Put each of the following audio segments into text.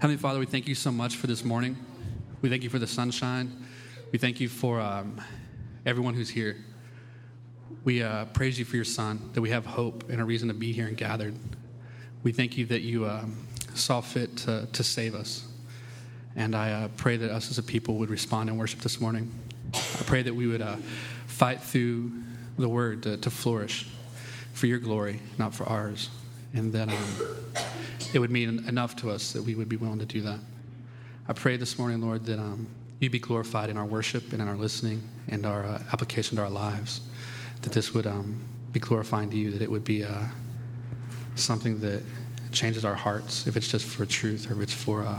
Heavenly Father, we thank you so much for this morning. We thank you for the sunshine. We thank you for um, everyone who's here. We uh, praise you for your son, that we have hope and a reason to be here and gathered. We thank you that you um, saw fit to, to save us. And I uh, pray that us as a people would respond in worship this morning. I pray that we would uh, fight through the word to, to, flourish for your glory, not for ours. And that um, it would mean enough to us that we would be willing to do that. I pray this morning, Lord, that um, you be glorified in our worship and in our listening and our uh, application to our lives. That this would um, be glorifying to you, that it would be uh, something that changes our hearts, if it's just for truth or if it's for uh,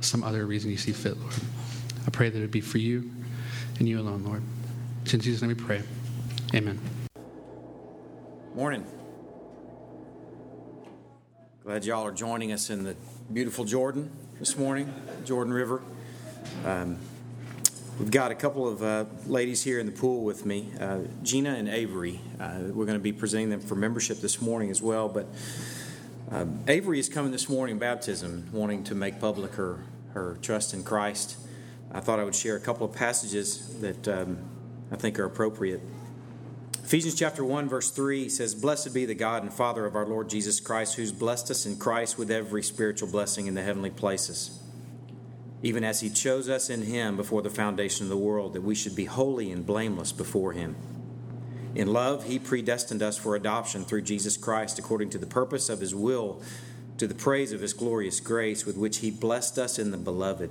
some other reason you see fit, Lord. I pray that it be for you and you alone, Lord. In Jesus' name we pray. Amen. Morning. Glad y'all are joining us in the beautiful Jordan this morning, Jordan River. Um, we've got a couple of uh, ladies here in the pool with me, uh, Gina and Avery. Uh, we're going to be presenting them for membership this morning as well. But um, Avery is coming this morning in baptism, wanting to make public her, her trust in Christ. I thought I would share a couple of passages that um, I think are appropriate. Ephesians chapter 1, verse 3 says, Blessed be the God and Father of our Lord Jesus Christ, who's blessed us in Christ with every spiritual blessing in the heavenly places even as he chose us in him before the foundation of the world, that we should be holy and blameless before him. In love, he predestined us for adoption through Jesus Christ, according to the purpose of his will, to the praise of his glorious grace, with which he blessed us in the beloved.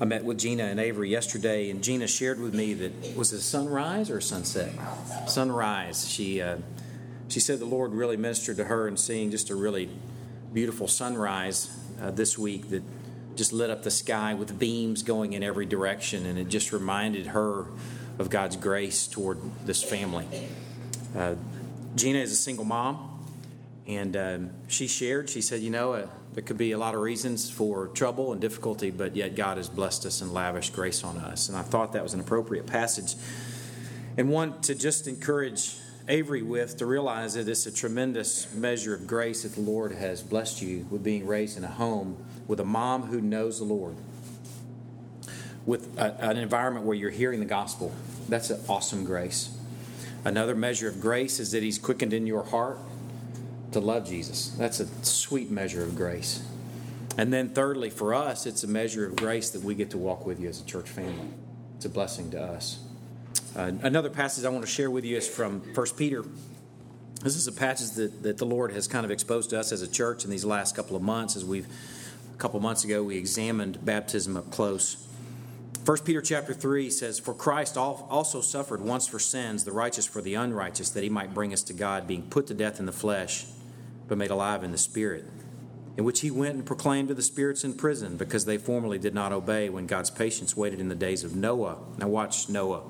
I met with Gina and Avery yesterday, and Gina shared with me that was it sunrise or sunset? Sunrise. She uh, she said the Lord really ministered to her in seeing just a really beautiful sunrise uh, this week that just lit up the sky with beams going in every direction, and it just reminded her of God's grace toward this family. Uh, Gina is a single mom, and um, she shared, she said, You know, uh, there could be a lot of reasons for trouble and difficulty, but yet God has blessed us and lavished grace on us. And I thought that was an appropriate passage and one to just encourage Avery with to realize that it's a tremendous measure of grace that the Lord has blessed you with being raised in a home with a mom who knows the Lord, with a, an environment where you're hearing the gospel. That's an awesome grace. Another measure of grace is that He's quickened in your heart to love Jesus. That's a sweet measure of grace. And then, thirdly, for us, it's a measure of grace that we get to walk with you as a church family. It's a blessing to us. Uh, another passage I want to share with you is from 1 Peter. This is a passage that, that the Lord has kind of exposed to us as a church in these last couple of months as we've a couple months ago we examined baptism up close. 1 Peter chapter 3 says, For Christ also suffered once for sins, the righteous for the unrighteous, that he might bring us to God, being put to death in the flesh, but made alive in the spirit. In which he went and proclaimed to the spirits in prison, because they formerly did not obey when God's patience waited in the days of Noah. Now watch Noah.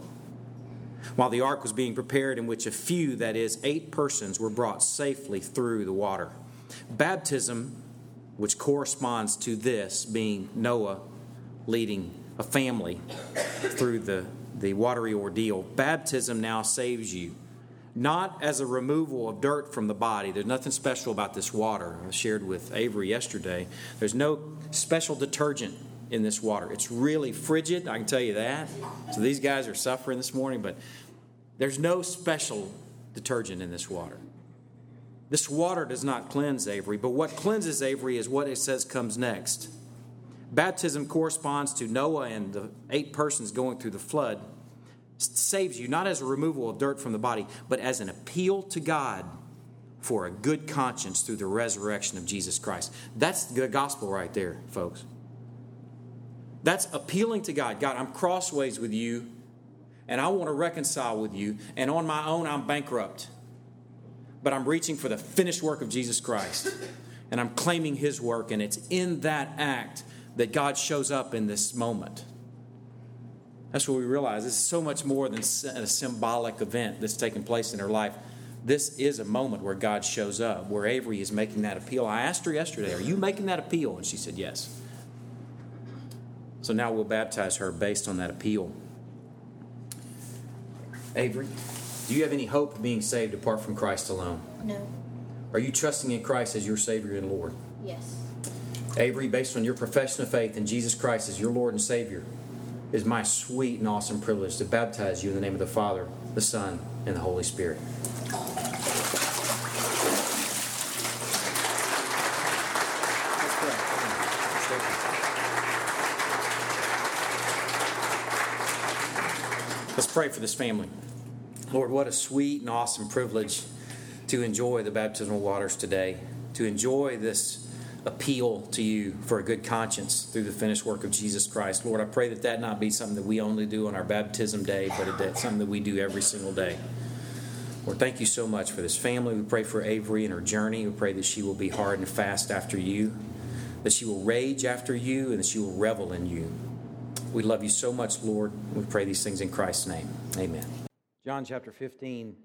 While the ark was being prepared, in which a few, that is, eight persons, were brought safely through the water. Baptism which corresponds to this being Noah leading a family through the, the watery ordeal. Baptism now saves you, not as a removal of dirt from the body. There's nothing special about this water. I shared with Avery yesterday. There's no special detergent in this water. It's really frigid, I can tell you that. So these guys are suffering this morning, but there's no special detergent in this water. This water does not cleanse Avery, but what cleanses Avery is what it says comes next. Baptism corresponds to Noah and the eight persons going through the flood. Saves you not as a removal of dirt from the body, but as an appeal to God for a good conscience through the resurrection of Jesus Christ. That's the gospel right there, folks. That's appealing to God. God, I'm crossways with you, and I want to reconcile with you, and on my own, I'm bankrupt but I'm reaching for the finished work of Jesus Christ. And I'm claiming his work, and it's in that act that God shows up in this moment. That's what we realize. This is so much more than a symbolic event that's taking place in her life. This is a moment where God shows up, where Avery is making that appeal. I asked her yesterday, Are you making that appeal? And she said, Yes. So now we'll baptize her based on that appeal. Avery, do you have any hope of being saved apart from Christ alone? No. Are you trusting in Christ as your Savior and Lord? Yes. Avery, based on your profession of faith in Jesus Christ as your Lord and Savior, is my sweet and awesome privilege to baptize you in the name of the Father, the Son, and the Holy Spirit. Let's pray for this family. Lord, what a sweet and awesome privilege to enjoy the baptismal waters today, to enjoy this appeal to you for a good conscience through the finished work of Jesus Christ. Lord, I pray that that not be something that we only do on our baptism day, but it's something that we do every single day. Lord, thank you so much for this family. We pray for Avery and her journey. We pray that she will be hard and fast after you, that she will rage after you, and that she will revel in you. We love you so much, Lord. We pray these things in Christ's name. Amen. John chapter 15.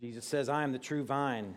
Jesus says, I am the true vine.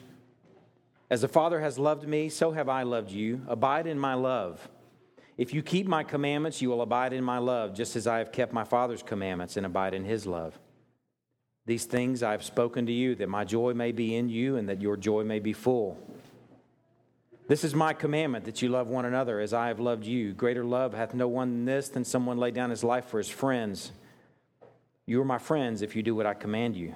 As the Father has loved me, so have I loved you. Abide in my love. If you keep my commandments, you will abide in my love, just as I have kept my Father's commandments and abide in his love. These things I have spoken to you, that my joy may be in you and that your joy may be full. This is my commandment that you love one another as I have loved you. Greater love hath no one than this than someone lay down his life for his friends. You are my friends if you do what I command you.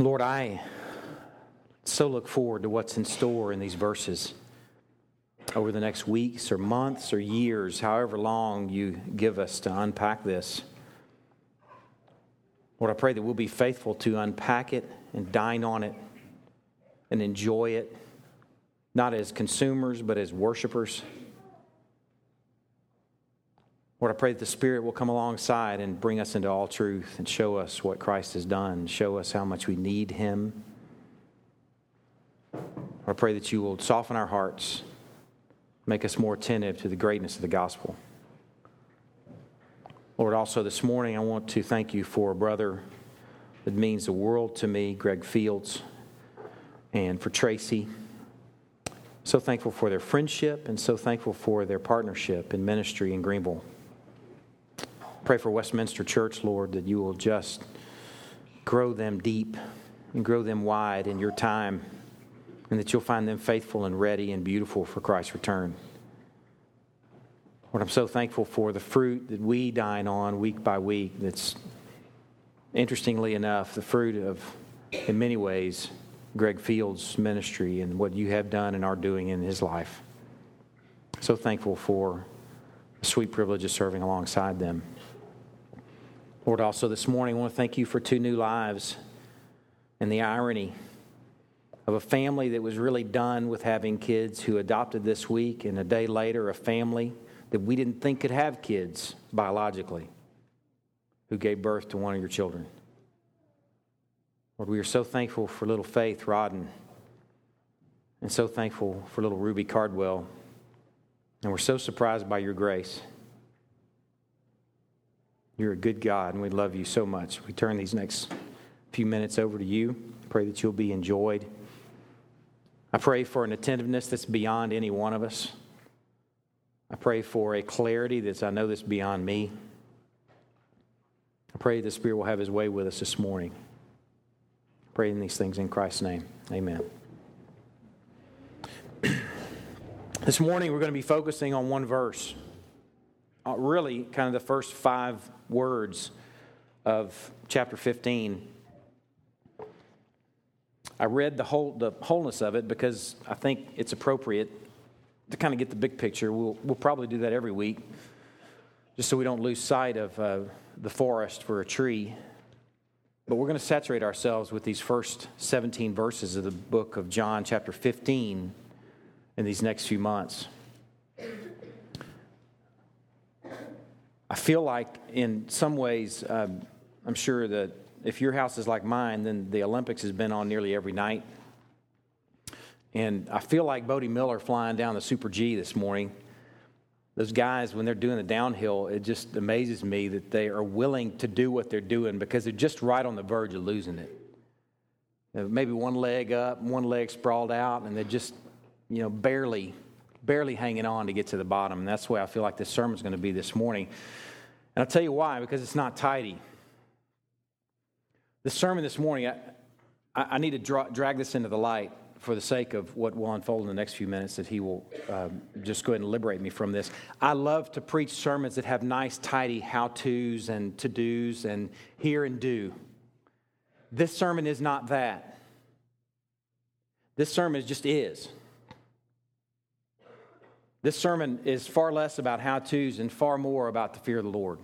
Lord, I so look forward to what's in store in these verses over the next weeks or months or years, however long you give us to unpack this. Lord, I pray that we'll be faithful to unpack it and dine on it and enjoy it, not as consumers, but as worshipers. Lord, I pray that the Spirit will come alongside and bring us into all truth and show us what Christ has done, show us how much we need Him. I pray that you will soften our hearts, make us more attentive to the greatness of the gospel. Lord, also this morning I want to thank you for a brother that means the world to me, Greg Fields, and for Tracy. So thankful for their friendship and so thankful for their partnership in ministry in Greenville. Pray for Westminster Church, Lord, that you will just grow them deep and grow them wide in your time, and that you'll find them faithful and ready and beautiful for Christ's return. Lord, I'm so thankful for the fruit that we dine on week by week. That's, interestingly enough, the fruit of, in many ways, Greg Fields' ministry and what you have done and are doing in his life. So thankful for the sweet privilege of serving alongside them. Lord, also this morning, I want to thank you for two new lives and the irony of a family that was really done with having kids who adopted this week, and a day later, a family that we didn't think could have kids biologically who gave birth to one of your children. Lord, we are so thankful for little Faith Rodden and so thankful for little Ruby Cardwell. And we're so surprised by your grace. You're a good God, and we love you so much. We turn these next few minutes over to you. Pray that you'll be enjoyed. I pray for an attentiveness that's beyond any one of us. I pray for a clarity that's, I know, that's beyond me. I pray the Spirit will have His way with us this morning. I pray in these things in Christ's name. Amen. this morning, we're going to be focusing on one verse. Uh, really, kind of the first five words of chapter 15. I read the whole the wholeness of it because I think it's appropriate to kind of get the big picture. We'll we'll probably do that every week, just so we don't lose sight of uh, the forest for a tree. But we're going to saturate ourselves with these first 17 verses of the book of John, chapter 15, in these next few months. I feel like, in some ways, um, I'm sure that if your house is like mine, then the Olympics has been on nearly every night. And I feel like Bode Miller flying down the Super G this morning. Those guys, when they're doing the downhill, it just amazes me that they are willing to do what they're doing because they're just right on the verge of losing it. Maybe one leg up, one leg sprawled out, and they're just, you know, barely, barely hanging on to get to the bottom. And that's way I feel like this sermon's going to be this morning. And I'll tell you why, because it's not tidy. The sermon this morning, I, I need to drag this into the light for the sake of what will unfold in the next few minutes, that he will um, just go ahead and liberate me from this. I love to preach sermons that have nice, tidy how to's and to do's and hear and do. This sermon is not that. This sermon just is. This sermon is far less about how to's and far more about the fear of the Lord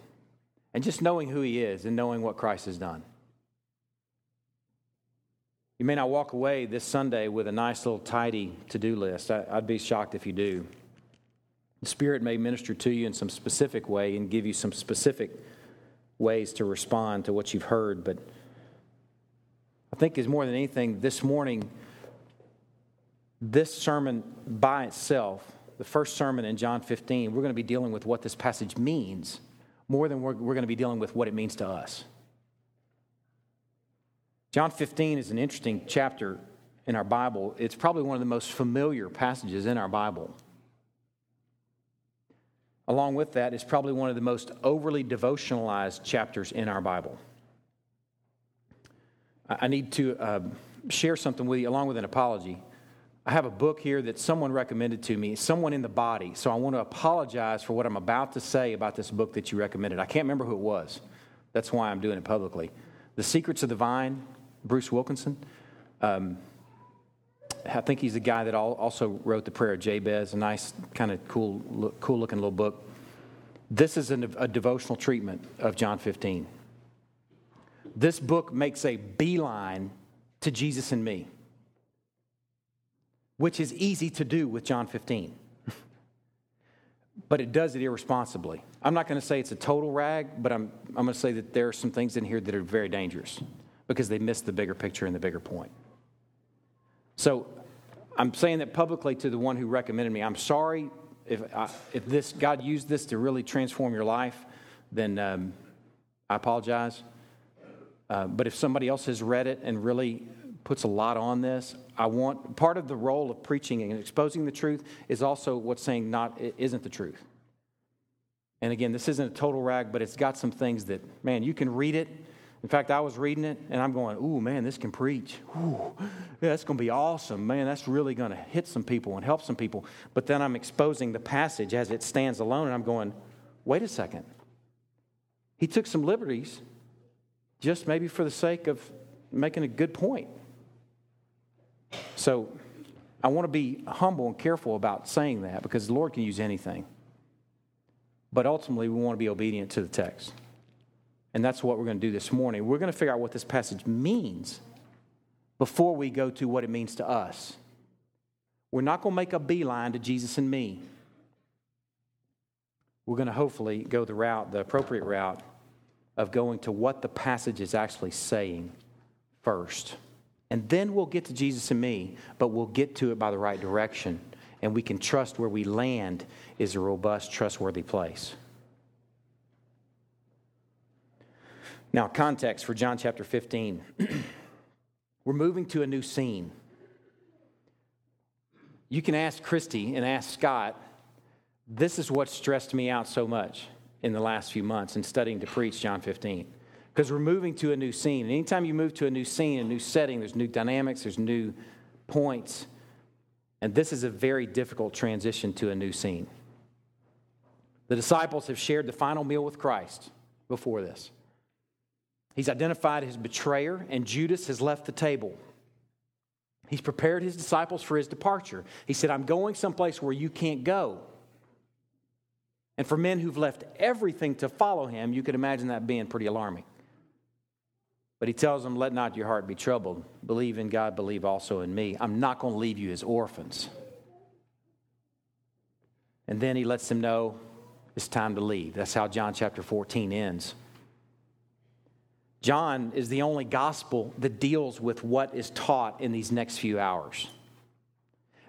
and just knowing who He is and knowing what Christ has done. You may not walk away this Sunday with a nice little tidy to do list. I, would be shocked if you do. The Spirit may minister to you in some specific way and give you some specific ways to respond to what you've heard, but I think is more than anything this morning, this sermon by itself, the first sermon in John 15, we're going to be dealing with what this passage means more than we're, we're going to be dealing with what it means to us. John 15 is an interesting chapter in our Bible. It's probably one of the most familiar passages in our Bible. Along with that, it's probably one of the most overly devotionalized chapters in our Bible. I need to uh, share something with you along with an apology. I have a book here that someone recommended to me, someone in the body. So I want to apologize for what I'm about to say about this book that you recommended. I can't remember who it was. That's why I'm doing it publicly. The Secrets of the Vine Bruce Wilkinson. Um, I think he's the guy that also wrote the Prayer of Jabez, a nice, kind of cool, cool looking little book. This is a devotional treatment of John 15. This book makes a beeline to Jesus and me, which is easy to do with John 15. but it does it irresponsibly. I'm not going to say it's a total rag, but I'm, I'm going to say that there are some things in here that are very dangerous because they miss the bigger picture and the bigger point. So I'm saying that publicly to the one who recommended me. I'm sorry if, I, if this God used this to really transform your life, then um, I apologize. Uh, but if somebody else has read it and really puts a lot on this, I want part of the role of preaching and exposing the truth is also what's saying not isn't the truth. And again, this isn't a total rag, but it's got some things that man, you can read it in fact, I was reading it and I'm going, ooh, man, this can preach. Ooh, yeah, that's going to be awesome. Man, that's really going to hit some people and help some people. But then I'm exposing the passage as it stands alone and I'm going, wait a second. He took some liberties just maybe for the sake of making a good point. So I want to be humble and careful about saying that because the Lord can use anything. But ultimately, we want to be obedient to the text. And that's what we're going to do this morning. We're going to figure out what this passage means before we go to what it means to us. We're not going to make a beeline to Jesus and me. we're going to hopefully go the route, the appropriate route of going to what the passage is actually saying first. And then we'll get to Jesus and me, but we'll get to it by the right direction. And we can trust where we land is a robust, trustworthy place. Now, context for John chapter 15. We're moving to a new scene. You can ask Christy and ask Scott, this is what stressed me out so much in the last few months in studying to preach John 15. Because we're moving to a new scene. And anytime you move to a new scene, a new setting, there's new dynamics, there's new points. And this is a very difficult transition to a new scene. The disciples have shared the final meal with Christ before this. He's identified his betrayer, and Judas has left the table. He's prepared his disciples for his departure. He said, I'm going someplace where you can't go. And for men who've left everything to follow him, you could imagine that being pretty alarming. But he tells them, Let not your heart be troubled. Believe in God, believe also in me. I'm not going to leave you as orphans. And then he lets them know it's time to leave. That's how John chapter 14 ends. John is the only gospel that deals with what is taught in these next few hours.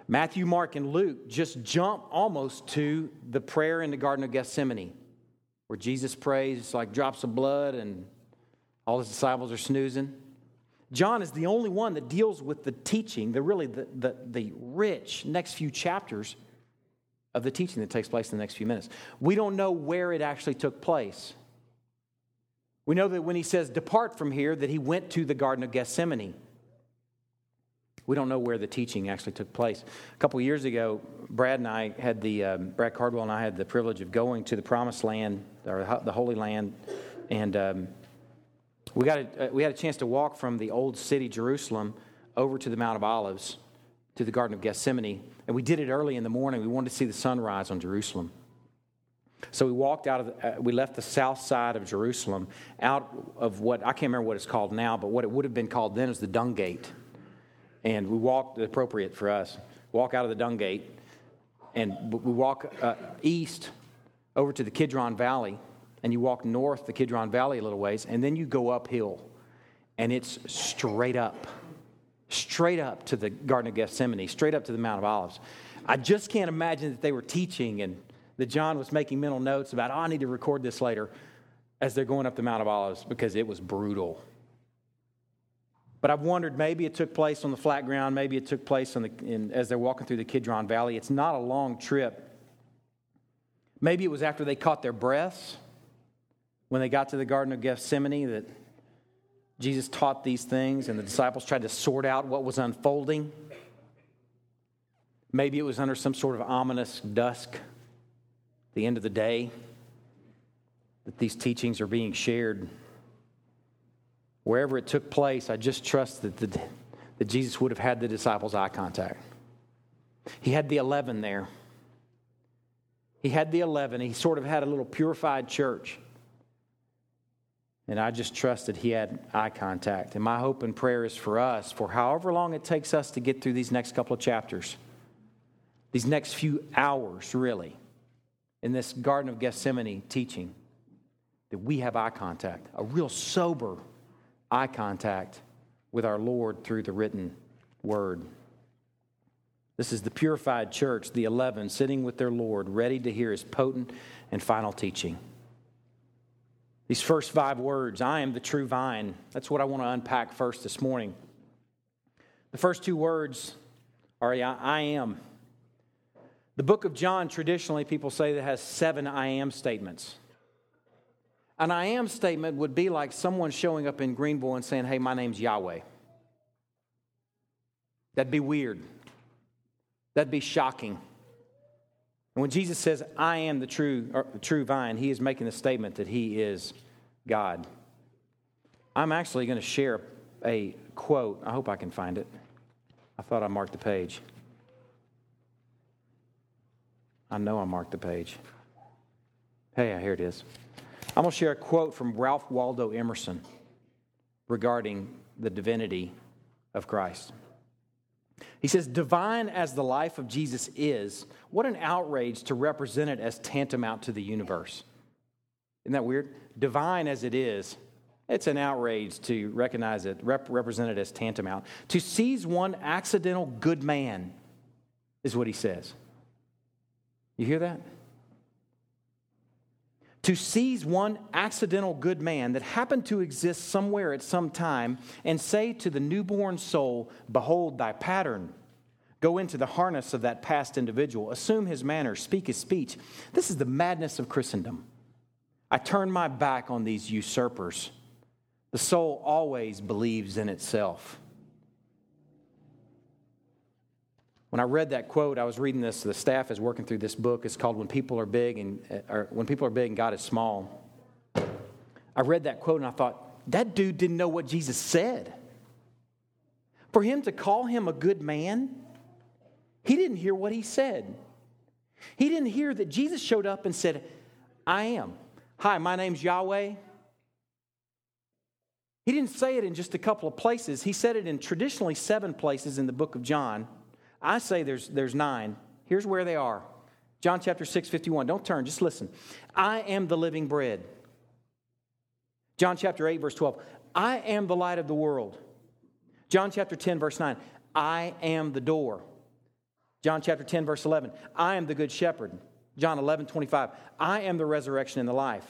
Matthew, Mark, and Luke just jump almost to the prayer in the Garden of Gethsemane, where Jesus prays like drops of blood and all his disciples are snoozing. John is the only one that deals with the teaching, the really the, the, the rich next few chapters of the teaching that takes place in the next few minutes. We don't know where it actually took place. We know that when he says, Depart from here, that he went to the Garden of Gethsemane. We don't know where the teaching actually took place. A couple years ago, Brad and I had the, um, Brad Cardwell and I had the privilege of going to the Promised Land, or the Holy Land, and um, we, got a, uh, we had a chance to walk from the old city, Jerusalem, over to the Mount of Olives, to the Garden of Gethsemane. And we did it early in the morning. We wanted to see the sunrise on Jerusalem. So we walked out of, the, uh, we left the south side of Jerusalem, out of what, I can't remember what it's called now, but what it would have been called then is the Dung Gate. And we walked, appropriate for us, walk out of the dung gate, and we walk uh, east over to the Kidron Valley, and you walk north the Kidron Valley a little ways, and then you go uphill, and it's straight up, straight up to the Garden of Gethsemane, straight up to the Mount of Olives. I just can't imagine that they were teaching and that John was making mental notes about, oh, I need to record this later as they're going up the Mount of Olives because it was brutal. But I've wondered maybe it took place on the flat ground, maybe it took place the, in, as they're walking through the Kidron Valley. It's not a long trip. Maybe it was after they caught their breaths when they got to the Garden of Gethsemane that Jesus taught these things and the disciples tried to sort out what was unfolding. Maybe it was under some sort of ominous dusk, the end of the day, that these teachings are being shared wherever it took place, I just trust that, the, that Jesus would have had the disciples' eye contact. He had the 11 there. He had the 11. He sort of had a little purified church. And I just trust that he had eye contact. And my hope and prayer is for us, for however long it takes us to get through these next couple of chapters, these next few hours, really, in this Garden of Gethsemane teaching, that we have eye contact, a real sober eye contact with our Lord through the written word. This is the purified church, the 11, sitting with their Lord, ready to hear his potent and final teaching. These first five words, I am the true vine, that's what I want to unpack first this morning. The first two words are I am. The book of John, traditionally, people say that has seven I am statements. An I am statement would be like someone showing up in Greenville and saying, Hey, my name's Yahweh. That'd be weird. That'd be shocking. And when Jesus says, I am the true, the true vine, he is making the statement that he is God. I'm actually going to share a quote. I hope I can find it. I thought I marked the page. I know I marked the page. Hey, here it is. I'm going to share a quote from Ralph Waldo Emerson regarding the divinity of Christ. He says, divine as the life of Jesus is, what an outrage to represent it as tantamount to the universe. Isn't that weird? Divine as it is, it's an outrage to recognize it, rep- represent it as tantamount. To seize one accidental good man is what he says. You hear that? To seize one accidental good man that happened to exist somewhere at some time and say to the newborn soul, Behold thy pattern. Go into the harness of that past individual, assume his manner, speak his speech. This is the madness of Christendom. I turn my back on these usurpers. The soul always believes in itself. When I read that quote, I was reading this. The staff is working through this book. It's called "When People Are Big and uh, or When People Are Big and God is Small." I read that quote and I thought that dude didn't know what Jesus said. For him to call him a good man, he didn't hear what he said. He didn't hear that Jesus showed up and said, "I am." Hi, my name's Yahweh. He didn't say it in just a couple of places. He said it in traditionally seven places in the book of John. I say there's, there's nine. Here's where they are John chapter 6, 51. Don't turn, just listen. I am the living bread. John chapter 8, verse 12. I am the light of the world. John chapter 10, verse 9. I am the door. John chapter 10, verse 11. I am the good shepherd. John 11, 25. I am the resurrection and the life.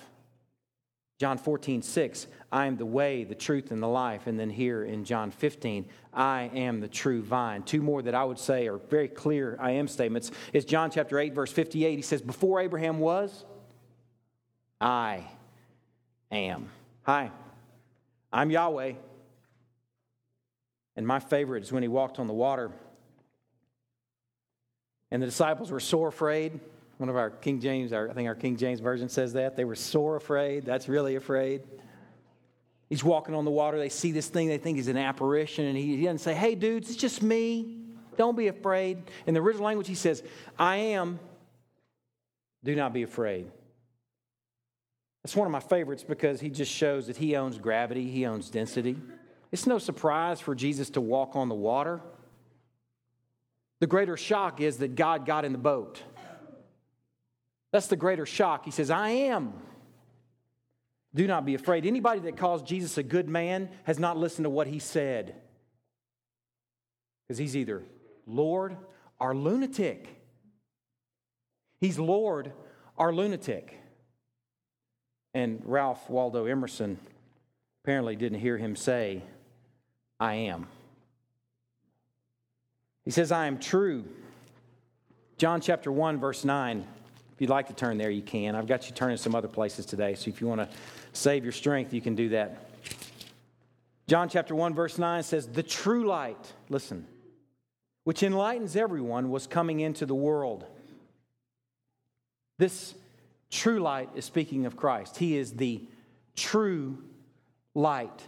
John 14, 6, I am the way, the truth, and the life. And then here in John 15, I am the true vine. Two more that I would say are very clear I am statements. It's John chapter 8, verse 58. He says, Before Abraham was, I am. Hi, I'm Yahweh. And my favorite is when he walked on the water. And the disciples were sore afraid. One of our King James, our, I think our King James Version says that. They were sore afraid. That's really afraid. He's walking on the water. They see this thing they think he's an apparition. And he, he doesn't say, hey, dudes, it's just me. Don't be afraid. In the original language, he says, I am. Do not be afraid. That's one of my favorites because he just shows that he owns gravity, he owns density. It's no surprise for Jesus to walk on the water. The greater shock is that God got in the boat. That's the greater shock. He says, I am. Do not be afraid. Anybody that calls Jesus a good man has not listened to what he said. Because he's either Lord or lunatic. He's Lord or lunatic. And Ralph Waldo Emerson apparently didn't hear him say, I am. He says, I am true. John chapter 1, verse 9. If you'd like to turn there, you can. I've got you turning some other places today, so if you want to save your strength, you can do that. John chapter 1, verse 9 says, The true light, listen, which enlightens everyone, was coming into the world. This true light is speaking of Christ. He is the true light.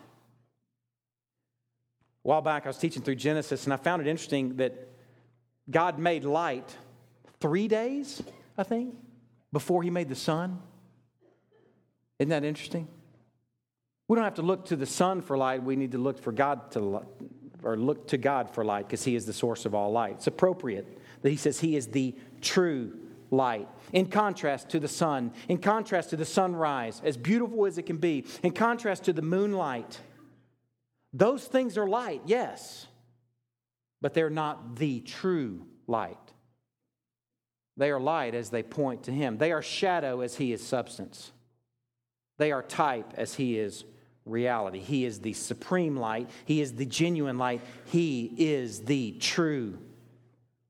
A while back, I was teaching through Genesis, and I found it interesting that God made light three days I think, before he made the sun. Isn't that interesting? We don't have to look to the sun for light. We need to look for God to or look to God for light because he is the source of all light. It's appropriate that he says he is the true light. In contrast to the sun, in contrast to the sunrise, as beautiful as it can be, in contrast to the moonlight. Those things are light, yes, but they're not the true light. They are light as they point to Him. They are shadow as He is substance. They are type as He is reality. He is the supreme light. He is the genuine light. He is the true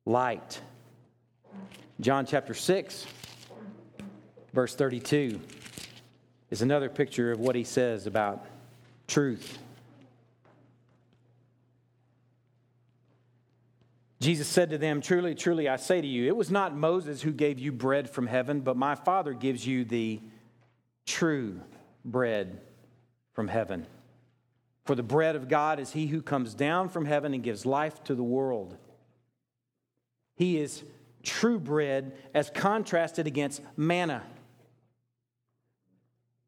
light. John chapter 6, verse 32 is another picture of what He says about truth. Jesus said to them, Truly, truly, I say to you, it was not Moses who gave you bread from heaven, but my Father gives you the true bread from heaven. For the bread of God is he who comes down from heaven and gives life to the world. He is true bread as contrasted against manna.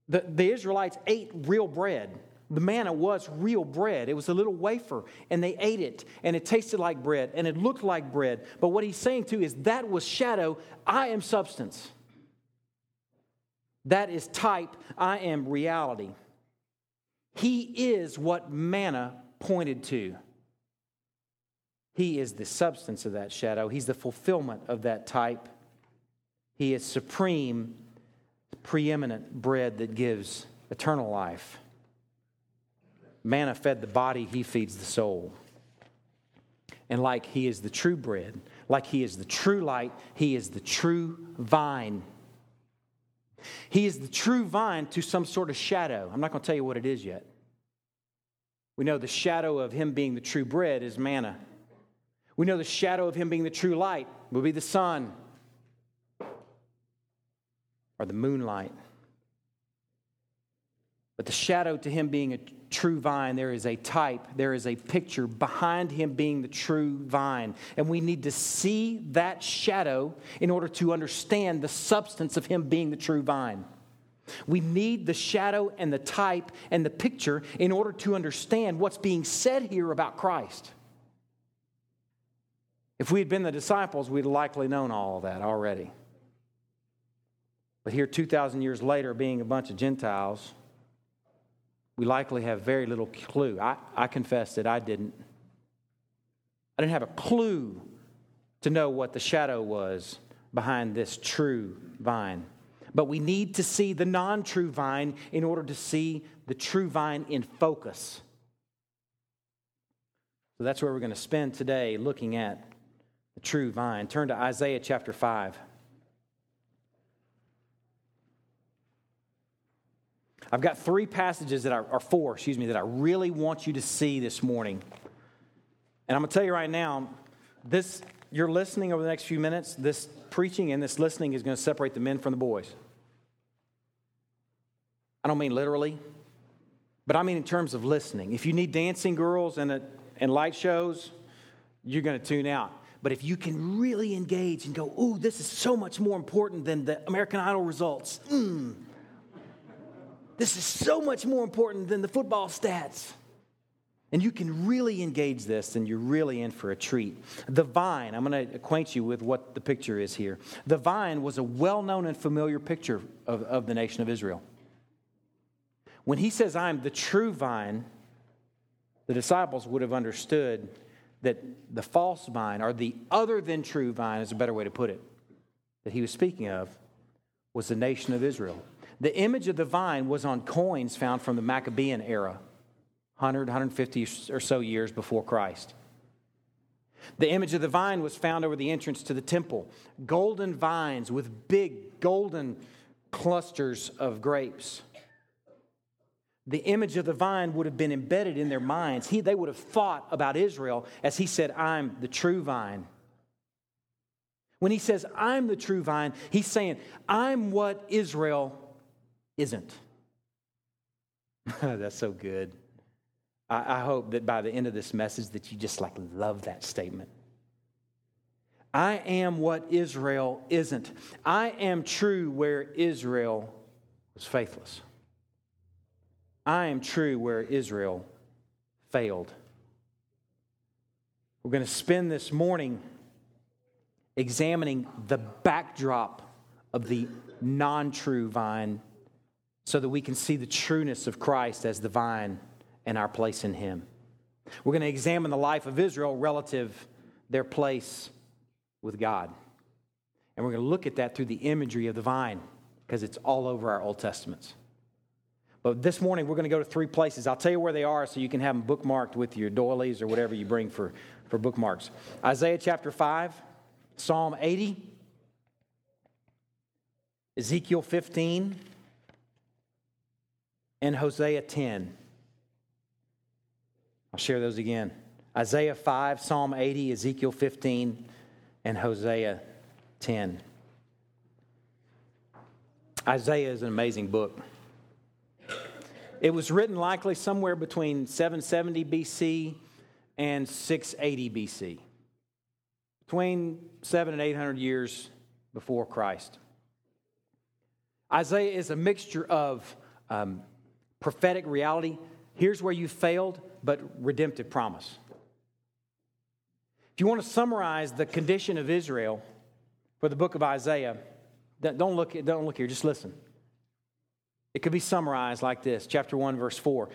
The, the Israelites ate real bread. The manna was real bread. It was a little wafer, and they ate it, and it tasted like bread, and it looked like bread. But what he's saying too is that was shadow, I am substance. That is type, I am reality. He is what manna pointed to. He is the substance of that shadow, He's the fulfillment of that type. He is supreme, preeminent bread that gives eternal life. Manna fed the body, He feeds the soul. And like He is the true bread, like He is the true light, He is the true vine. He is the true vine to some sort of shadow. I'm not going to tell you what it is yet. We know the shadow of him being the true bread is manna. We know the shadow of him being the true light will be the sun or the moonlight. But the shadow to him being a true vine, there is a type, there is a picture behind him being the true vine. And we need to see that shadow in order to understand the substance of him being the true vine. We need the shadow and the type and the picture in order to understand what's being said here about Christ. If we had been the disciples, we'd likely known all of that already. But here, 2,000 years later, being a bunch of Gentiles, we likely have very little clue. I, I confess that I didn't. I didn't have a clue to know what the shadow was behind this true vine. But we need to see the non true vine in order to see the true vine in focus. So that's where we're going to spend today looking at the true vine. Turn to Isaiah chapter 5. I've got three passages that are, or four, excuse me, that I really want you to see this morning. And I'm going to tell you right now, this, you're listening over the next few minutes, this preaching and this listening is going to separate the men from the boys. I don't mean literally, but I mean in terms of listening. If you need dancing girls and, a, and light shows, you're going to tune out. But if you can really engage and go, ooh, this is so much more important than the American Idol results. Mm. This is so much more important than the football stats and you can really engage this, and you're really in for a treat. The vine, I'm going to acquaint you with what the picture is here. The vine was a well known and familiar picture of, of the nation of Israel. When he says, I'm the true vine, the disciples would have understood that the false vine, or the other than true vine, is a better way to put it, that he was speaking of, was the nation of Israel. The image of the vine was on coins found from the Maccabean era 100, 150 or so years before Christ. The image of the vine was found over the entrance to the temple golden vines with big golden clusters of grapes. The image of the vine would have been embedded in their minds. He, they would have thought about Israel as he said, I'm the true vine. When he says, I'm the true vine, he's saying, I'm what Israel isn't. That's so good. I, I hope that by the end of this message that you just like love that statement. I am what Israel isn't. I am true where Israel was faithless. I am true where Israel failed. We're going to spend this morning examining the backdrop of the non true vine so that we can see the trueness of Christ as the vine and our place in Him. We're going to examine the life of Israel relative their place with God. And we're going to look at that through the imagery of the vine because it's all over our Old Testaments. But this morning we're going to go to three places. I'll tell you where they are so you can have them bookmarked with your doilies or whatever you bring for, for bookmarks. Isaiah chapter 5, Psalm 80, Ezekiel 15, and Hosea 10. I'll share those again Isaiah 5, Psalm 80, Ezekiel 15, and Hosea 10. Isaiah is an amazing book. It was written likely somewhere between 770 BC and 680 BC, between seven and 800 years before Christ. Isaiah is a mixture of um, prophetic reality Here's where you failed, but redemptive promise. If you want to summarize the condition of Israel for the book of Isaiah, don't look, don't look here, just listen. It could be summarized like this chapter 1, verse 4.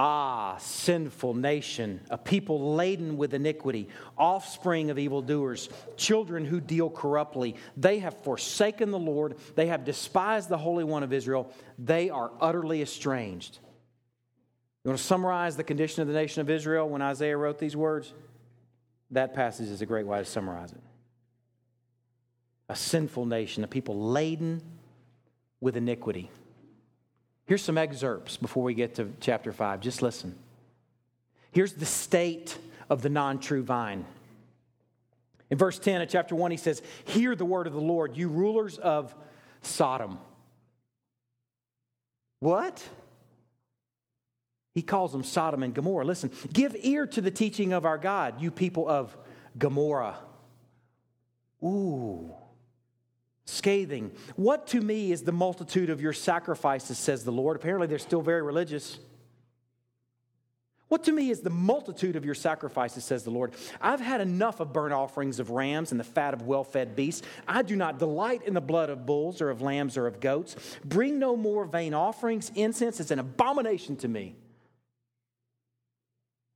Ah, sinful nation, a people laden with iniquity, offspring of evildoers, children who deal corruptly. They have forsaken the Lord. They have despised the Holy One of Israel. They are utterly estranged. You want to summarize the condition of the nation of Israel when Isaiah wrote these words? That passage is a great way to summarize it. A sinful nation, a people laden with iniquity. Here's some excerpts before we get to chapter 5. Just listen. Here's the state of the non true vine. In verse 10 of chapter 1, he says, Hear the word of the Lord, you rulers of Sodom. What? He calls them Sodom and Gomorrah. Listen, give ear to the teaching of our God, you people of Gomorrah. Ooh scathing. What to me is the multitude of your sacrifices, says the Lord? Apparently, they're still very religious. What to me is the multitude of your sacrifices, says the Lord. I've had enough of burnt offerings of rams and the fat of well fed beasts. I do not delight in the blood of bulls or of lambs or of goats. Bring no more vain offerings. Incense is an abomination to me.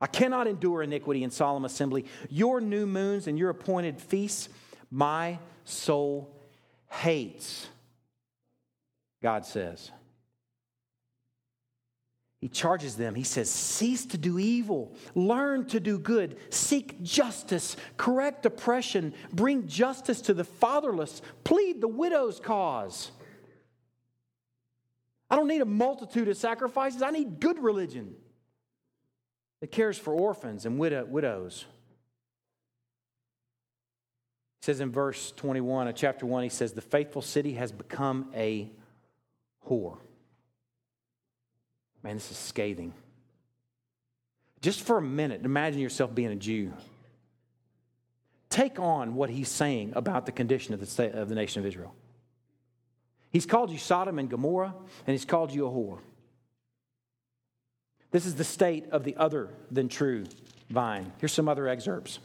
I cannot endure iniquity in solemn assembly. Your new moons and your appointed feasts, my soul hates, God says. He charges them. He says, Cease to do evil, learn to do good, seek justice, correct oppression, bring justice to the fatherless, plead the widow's cause. I don't need a multitude of sacrifices, I need good religion that cares for orphans and widows. Says in verse 21 of chapter 1, he says, The faithful city has become a whore. Man, this is scathing. Just for a minute, imagine yourself being a Jew. Take on what he's saying about the condition of the, state, of the nation of Israel. He's called you Sodom and Gomorrah, and he's called you a whore. This is the state of the other than true vine. Here's some other excerpts.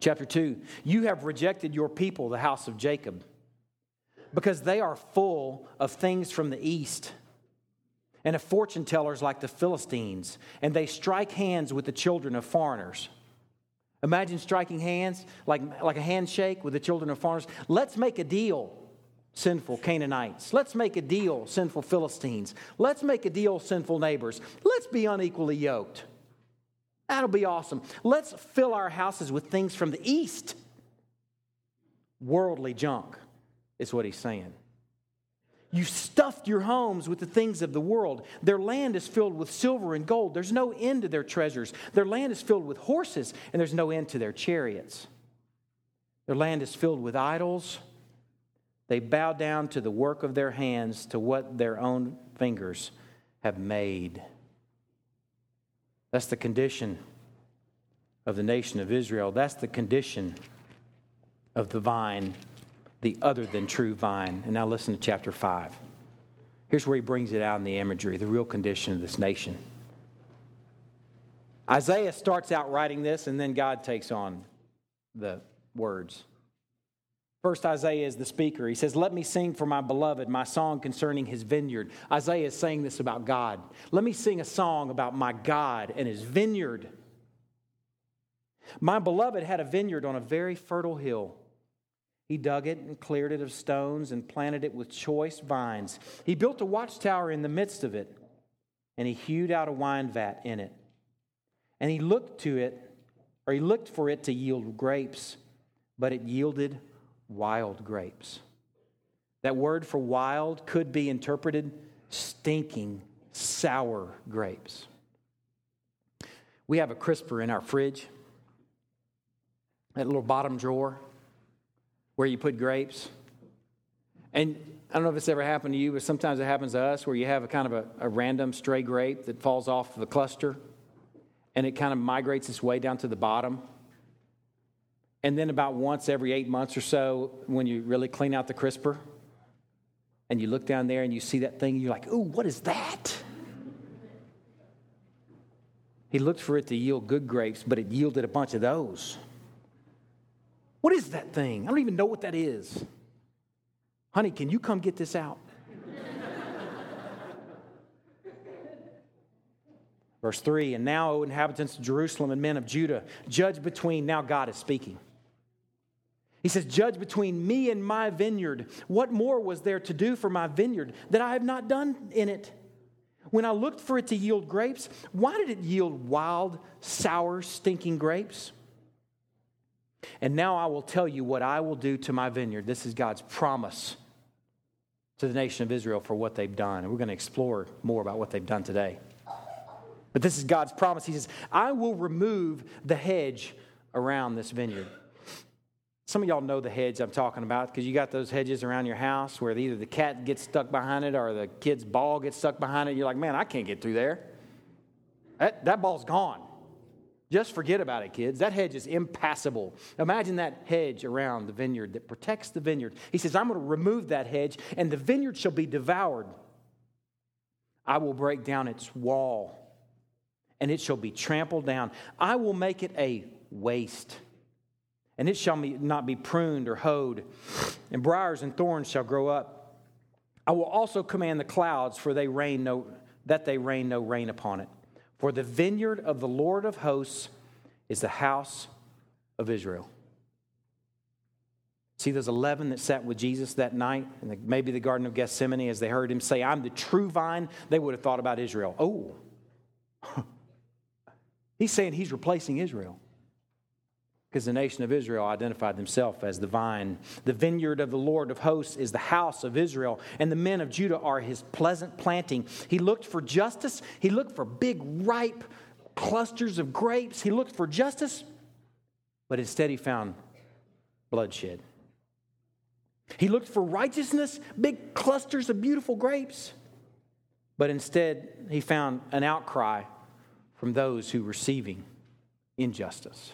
Chapter 2 You have rejected your people, the house of Jacob, because they are full of things from the east and of fortune tellers like the Philistines, and they strike hands with the children of foreigners. Imagine striking hands like, like a handshake with the children of foreigners. Let's make a deal, sinful Canaanites. Let's make a deal, sinful Philistines. Let's make a deal, sinful neighbors. Let's be unequally yoked. That'll be awesome. Let's fill our houses with things from the east. Worldly junk is what he's saying. You stuffed your homes with the things of the world. Their land is filled with silver and gold. There's no end to their treasures. Their land is filled with horses, and there's no end to their chariots. Their land is filled with idols. They bow down to the work of their hands, to what their own fingers have made. That's the condition of the nation of Israel. That's the condition of the vine, the other than true vine. And now listen to chapter 5. Here's where he brings it out in the imagery, the real condition of this nation. Isaiah starts out writing this, and then God takes on the words. First, Isaiah is the speaker. He says, Let me sing for my beloved my song concerning his vineyard. Isaiah is saying this about God. Let me sing a song about my God and his vineyard. My beloved had a vineyard on a very fertile hill. He dug it and cleared it of stones and planted it with choice vines. He built a watchtower in the midst of it, and he hewed out a wine vat in it. And he looked to it, or he looked for it to yield grapes, but it yielded wild grapes. That word for wild could be interpreted stinking, sour grapes. We have a crisper in our fridge, that little bottom drawer where you put grapes. And I don't know if it's ever happened to you, but sometimes it happens to us where you have a kind of a, a random stray grape that falls off the cluster and it kind of migrates its way down to the bottom and then about once every eight months or so, when you really clean out the crisper, and you look down there and you see that thing, you're like, ooh, what is that? He looked for it to yield good grapes, but it yielded a bunch of those. What is that thing? I don't even know what that is. Honey, can you come get this out? Verse 3 And now, O inhabitants of Jerusalem and men of Judah, judge between, now God is speaking. He says, Judge between me and my vineyard. What more was there to do for my vineyard that I have not done in it? When I looked for it to yield grapes, why did it yield wild, sour, stinking grapes? And now I will tell you what I will do to my vineyard. This is God's promise to the nation of Israel for what they've done. And we're going to explore more about what they've done today. But this is God's promise. He says, I will remove the hedge around this vineyard. Some of y'all know the hedge I'm talking about because you got those hedges around your house where either the cat gets stuck behind it or the kid's ball gets stuck behind it. You're like, man, I can't get through there. That, that ball's gone. Just forget about it, kids. That hedge is impassable. Imagine that hedge around the vineyard that protects the vineyard. He says, I'm going to remove that hedge, and the vineyard shall be devoured. I will break down its wall and it shall be trampled down. I will make it a waste, and it shall not be pruned or hoed, and briars and thorns shall grow up. I will also command the clouds, for they rain no, that they rain no rain upon it. For the vineyard of the Lord of hosts is the house of Israel. See those 11 that sat with Jesus that night, in maybe the Garden of Gethsemane, as they heard him say, I'm the true vine, they would have thought about Israel. Oh, He's saying he's replacing Israel because the nation of Israel identified themselves as the vine. The vineyard of the Lord of hosts is the house of Israel, and the men of Judah are his pleasant planting. He looked for justice, he looked for big, ripe clusters of grapes. He looked for justice, but instead he found bloodshed. He looked for righteousness, big clusters of beautiful grapes, but instead he found an outcry from those who were receiving injustice.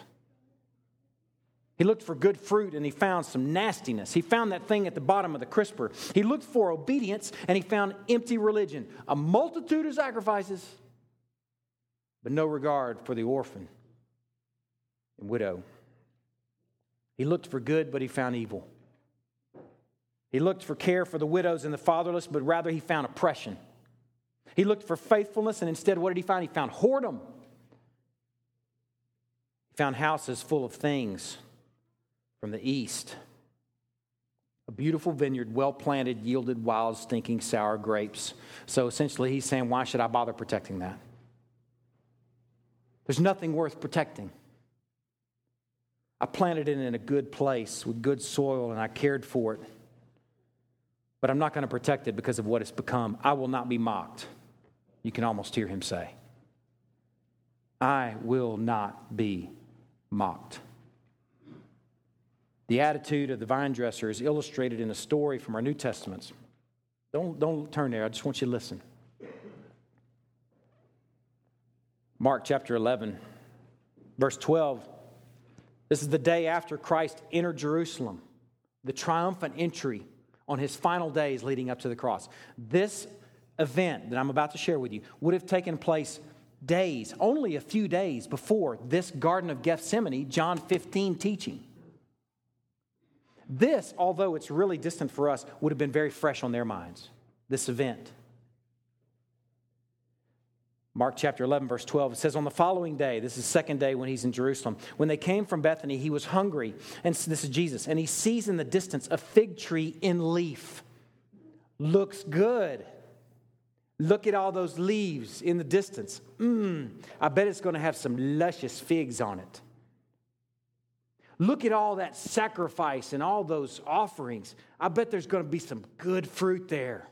He looked for good fruit and he found some nastiness. He found that thing at the bottom of the crisper. He looked for obedience and he found empty religion, a multitude of sacrifices, but no regard for the orphan and widow. He looked for good, but he found evil. He looked for care for the widows and the fatherless, but rather he found oppression. He looked for faithfulness, and instead, what did he find? He found whoredom. He found houses full of things from the east. A beautiful vineyard, well planted, yielded wild, stinking, sour grapes. So essentially, he's saying, Why should I bother protecting that? There's nothing worth protecting. I planted it in a good place with good soil and I cared for it. But I'm not going to protect it because of what it's become. I will not be mocked. You can almost hear him say, I will not be mocked. The attitude of the vine dresser is illustrated in a story from our New Testaments. Don't, don't turn there, I just want you to listen. Mark chapter 11, verse 12. This is the day after Christ entered Jerusalem, the triumphant entry on his final days leading up to the cross. This event that I'm about to share with you would have taken place days, only a few days before this Garden of Gethsemane, John 15 teaching. This, although it's really distant for us, would have been very fresh on their minds, this event. Mark chapter 11, verse 12, it says, On the following day, this is the second day when he's in Jerusalem, when they came from Bethany, he was hungry. And this is Jesus. And he sees in the distance a fig tree in leaf. Looks good. Look at all those leaves in the distance. Mmm, I bet it's going to have some luscious figs on it. Look at all that sacrifice and all those offerings. I bet there's going to be some good fruit there.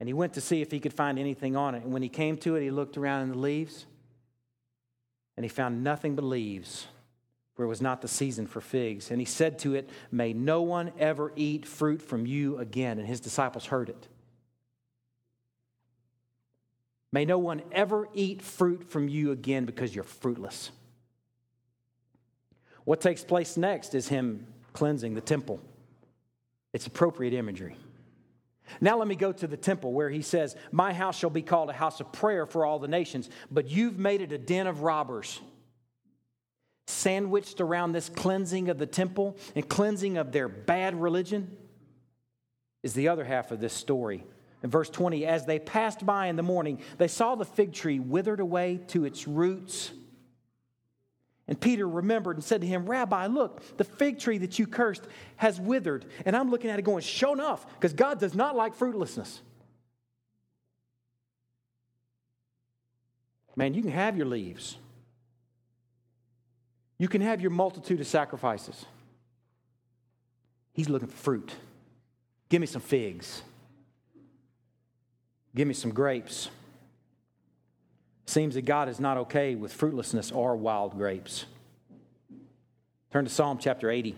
And he went to see if he could find anything on it. And when he came to it, he looked around in the leaves and he found nothing but leaves for it was not the season for figs. And he said to it, May no one ever eat fruit from you again. And his disciples heard it. May no one ever eat fruit from you again because you're fruitless. What takes place next is him cleansing the temple. It's appropriate imagery. Now let me go to the temple where he says, My house shall be called a house of prayer for all the nations, but you've made it a den of robbers. Sandwiched around this cleansing of the temple and cleansing of their bad religion is the other half of this story. In verse 20, as they passed by in the morning, they saw the fig tree withered away to its roots. And Peter remembered and said to him, Rabbi, look, the fig tree that you cursed has withered. And I'm looking at it going, Show enough, because God does not like fruitlessness. Man, you can have your leaves, you can have your multitude of sacrifices. He's looking for fruit. Give me some figs, give me some grapes. Seems that God is not okay with fruitlessness or wild grapes. Turn to Psalm chapter 80.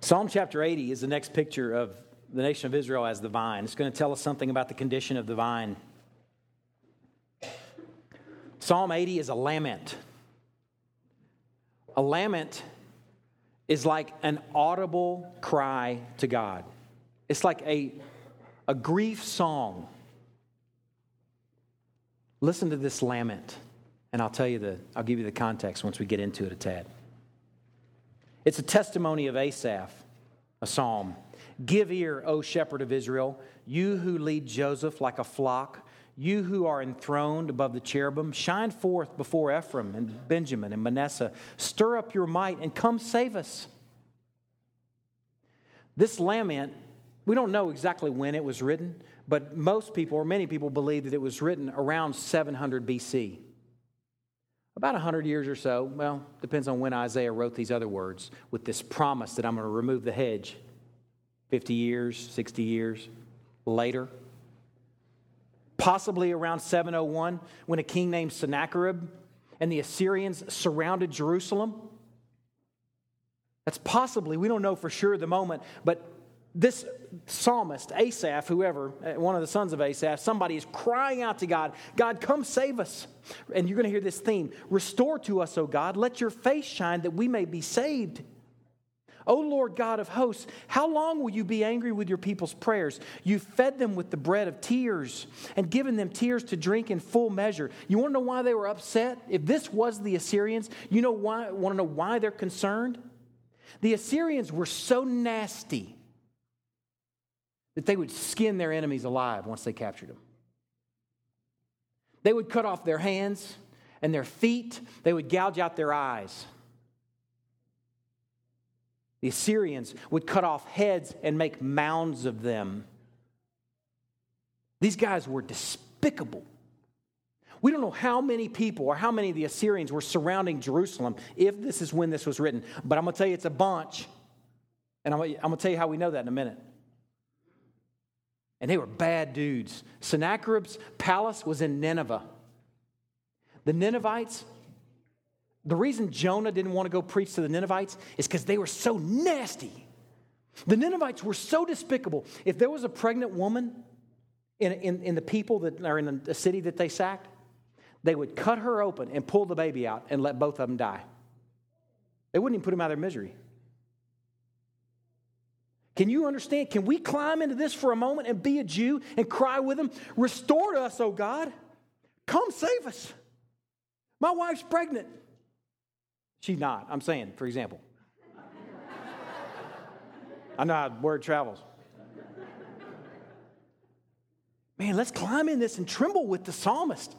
Psalm chapter 80 is the next picture of the nation of Israel as the vine. It's going to tell us something about the condition of the vine. Psalm 80 is a lament. A lament is like an audible cry to God. It's like a, a grief song. Listen to this lament, and I'll tell you the, I'll give you the context once we get into it a tad. It's a testimony of Asaph, a psalm. Give ear, O shepherd of Israel, you who lead Joseph like a flock you who are enthroned above the cherubim, shine forth before Ephraim and Benjamin and Manasseh. Stir up your might and come save us. This lament, we don't know exactly when it was written, but most people, or many people, believe that it was written around 700 BC. About 100 years or so, well, depends on when Isaiah wrote these other words, with this promise that I'm going to remove the hedge. 50 years, 60 years later possibly around 701 when a king named Sennacherib and the Assyrians surrounded Jerusalem. That's possibly, we don't know for sure the moment, but this psalmist, Asaph, whoever, uh, one of the sons of Asaph, somebody is crying out to God, God, come save us. And you're going to hear this theme Restore to us, O God, let your face shine that we may be saved. O Lord God of hosts, how long will you be angry with your people's prayers? You fed them with the bread of tears and given them tears to drink in full measure. You want to know why they were upset? If this was the Assyrians, you know why want to know why they're concerned? The Assyrians were so nasty that they would skin their enemies alive once they captured them. They would cut off their hands and their feet, they would gouge out their eyes. The Assyrians would cut off heads and make mounds of them. These guys were despicable. We don't know how many people or how many of the Assyrians were surrounding Jerusalem if this is when this was written, but I'm going to tell you it's a bunch. And I'm going to tell you how we know that in a minute. And they were bad dudes. Sennacherib's palace was in Nineveh. The Ninevites the reason Jonah didn't want to go preach to the Ninevites is because they were so nasty. The Ninevites were so despicable. If there was a pregnant woman in, in, in the people that are in the city that they sacked, they would cut her open and pull the baby out and let both of them die. They wouldn't even put them out of their misery. Can you understand? Can we climb into this for a moment and be a Jew and cry with them, Restore to us, oh God. Come save us. My wife's pregnant. She's not. I'm saying, for example. I know how word travels. Man, let's climb in this and tremble with the psalmist.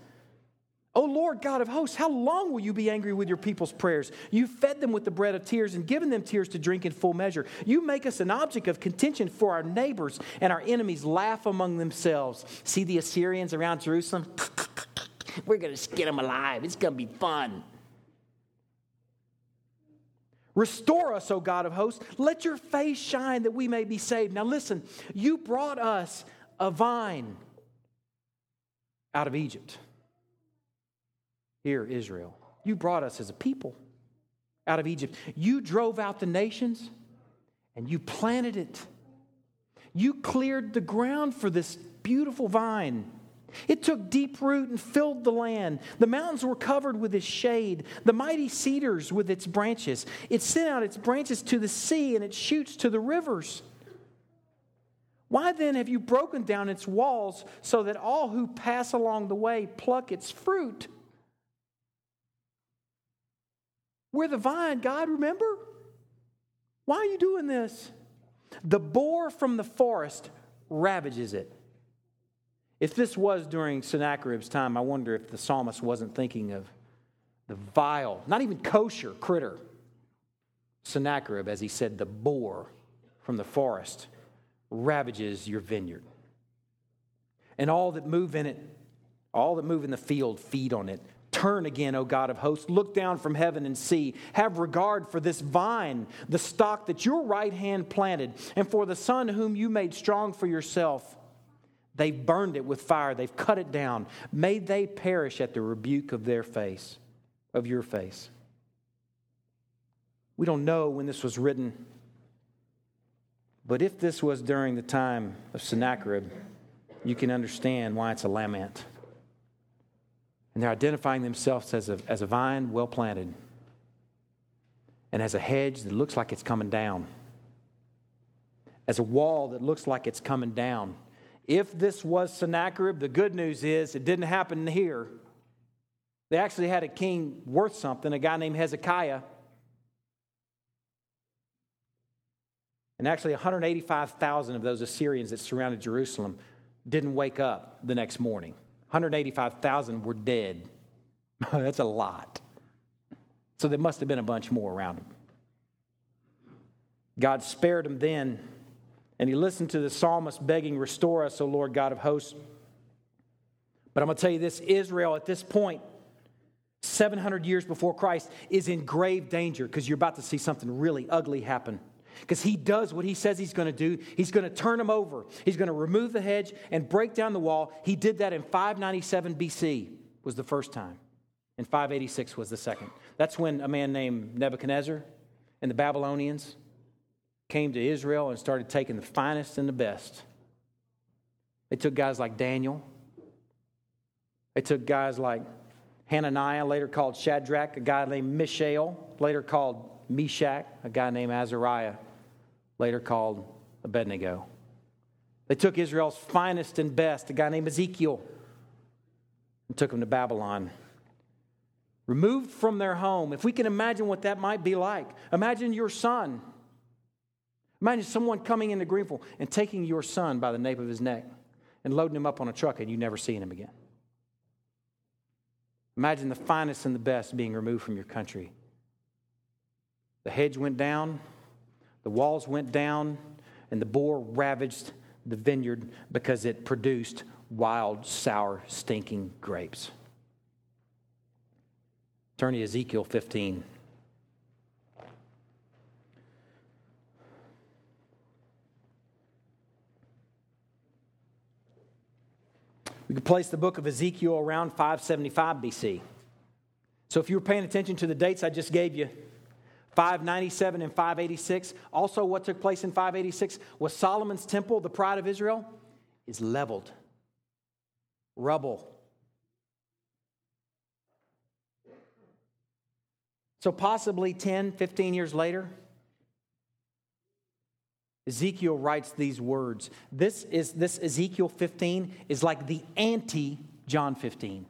O Lord God of hosts, how long will you be angry with your people's prayers? You fed them with the bread of tears and given them tears to drink in full measure. You make us an object of contention for our neighbors, and our enemies laugh among themselves. See the Assyrians around Jerusalem? We're going to skin them alive. It's going to be fun. Restore us, O God of hosts. Let your face shine that we may be saved. Now, listen, you brought us a vine out of Egypt. Here, Israel. You brought us as a people out of Egypt. You drove out the nations and you planted it. You cleared the ground for this beautiful vine. It took deep root and filled the land. The mountains were covered with its shade, the mighty cedars with its branches. It sent out its branches to the sea and its shoots to the rivers. Why then have you broken down its walls so that all who pass along the way pluck its fruit? We're the vine, God, remember? Why are you doing this? The boar from the forest ravages it. If this was during Sennacherib's time, I wonder if the psalmist wasn't thinking of the vile, not even kosher critter, Sennacherib, as he said, the boar from the forest ravages your vineyard. And all that move in it, all that move in the field, feed on it. Turn again, O God of hosts. Look down from heaven and see. Have regard for this vine, the stock that your right hand planted, and for the son whom you made strong for yourself. They've burned it with fire, they've cut it down. May they perish at the rebuke of their face, of your face. We don't know when this was written, but if this was during the time of Sennacherib, you can understand why it's a lament. And they're identifying themselves as a, as a vine well planted and as a hedge that looks like it's coming down, as a wall that looks like it's coming down. If this was Sennacherib, the good news is it didn't happen here. They actually had a king worth something, a guy named Hezekiah. And actually, 185,000 of those Assyrians that surrounded Jerusalem didn't wake up the next morning. 185,000 were dead. That's a lot. So there must have been a bunch more around him. God spared him then and he listened to the psalmist begging, Restore us, O Lord God of hosts. But I'm going to tell you this Israel at this point, 700 years before Christ, is in grave danger because you're about to see something really ugly happen. Because he does what he says he's going to do. He's going to turn them over. He's going to remove the hedge and break down the wall. He did that in 597 BC, was the first time. And 586 was the second. That's when a man named Nebuchadnezzar and the Babylonians came to Israel and started taking the finest and the best. They took guys like Daniel. They took guys like Hananiah, later called Shadrach, a guy named Mishael, later called Meshach, a guy named Azariah, later called Abednego. They took Israel's finest and best, a guy named Ezekiel, and took him to Babylon. Removed from their home. If we can imagine what that might be like, imagine your son Imagine someone coming into Greenville and taking your son by the nape of his neck and loading him up on a truck and you never seeing him again. Imagine the finest and the best being removed from your country. The hedge went down, the walls went down, and the boar ravaged the vineyard because it produced wild, sour, stinking grapes. Turn to Ezekiel 15. We could place the book of Ezekiel around 575 BC. So if you were paying attention to the dates I just gave you, 597 and 586. Also, what took place in 586 was Solomon's temple, the pride of Israel, is leveled. Rubble. So, possibly 10, 15 years later, Ezekiel writes these words. This is this Ezekiel 15 is like the anti John 15.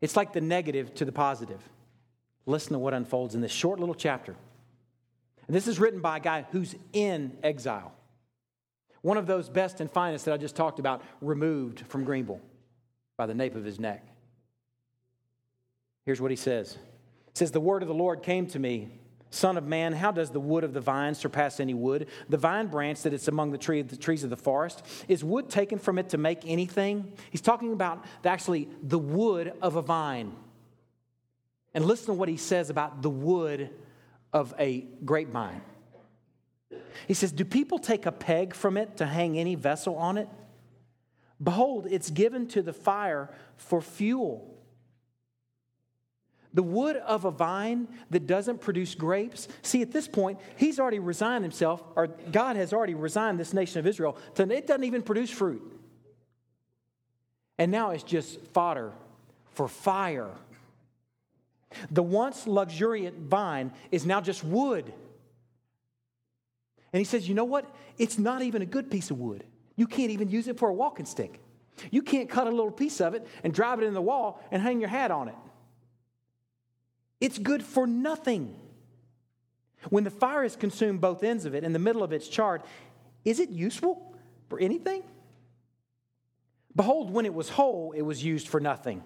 It's like the negative to the positive. Listen to what unfolds in this short little chapter. And this is written by a guy who's in exile. One of those best and finest that I just talked about, removed from Greenville by the nape of his neck. Here's what he says. Says, The word of the Lord came to me Son of man, how does the wood of the vine surpass any wood? The vine branch that it's among the, tree, the trees of the forest. Is wood taken from it to make anything? He's talking about actually the wood of a vine. And listen to what he says about the wood of a grapevine. He says, Do people take a peg from it to hang any vessel on it? Behold, it's given to the fire for fuel. The wood of a vine that doesn't produce grapes. See, at this point, he's already resigned himself, or God has already resigned this nation of Israel to it doesn't even produce fruit. And now it's just fodder for fire. The once luxuriant vine is now just wood. And he says, you know what? It's not even a good piece of wood. You can't even use it for a walking stick. You can't cut a little piece of it and drive it in the wall and hang your hat on it. It's good for nothing. When the fire has consumed both ends of it and the middle of it's charred, is it useful for anything? Behold, when it was whole, it was used for nothing.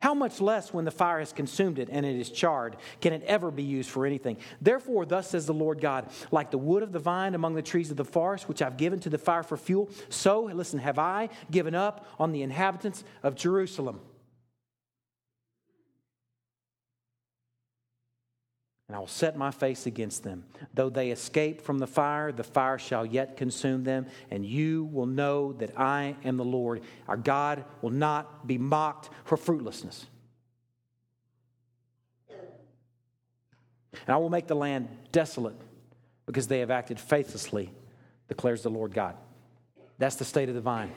How much less when the fire has consumed it and it is charred can it ever be used for anything? Therefore, thus says the Lord God, like the wood of the vine among the trees of the forest, which I've given to the fire for fuel, so, listen, have I given up on the inhabitants of Jerusalem. And I will set my face against them. Though they escape from the fire, the fire shall yet consume them, and you will know that I am the Lord. Our God will not be mocked for fruitlessness. And I will make the land desolate because they have acted faithlessly, declares the Lord God. That's the state of the vine.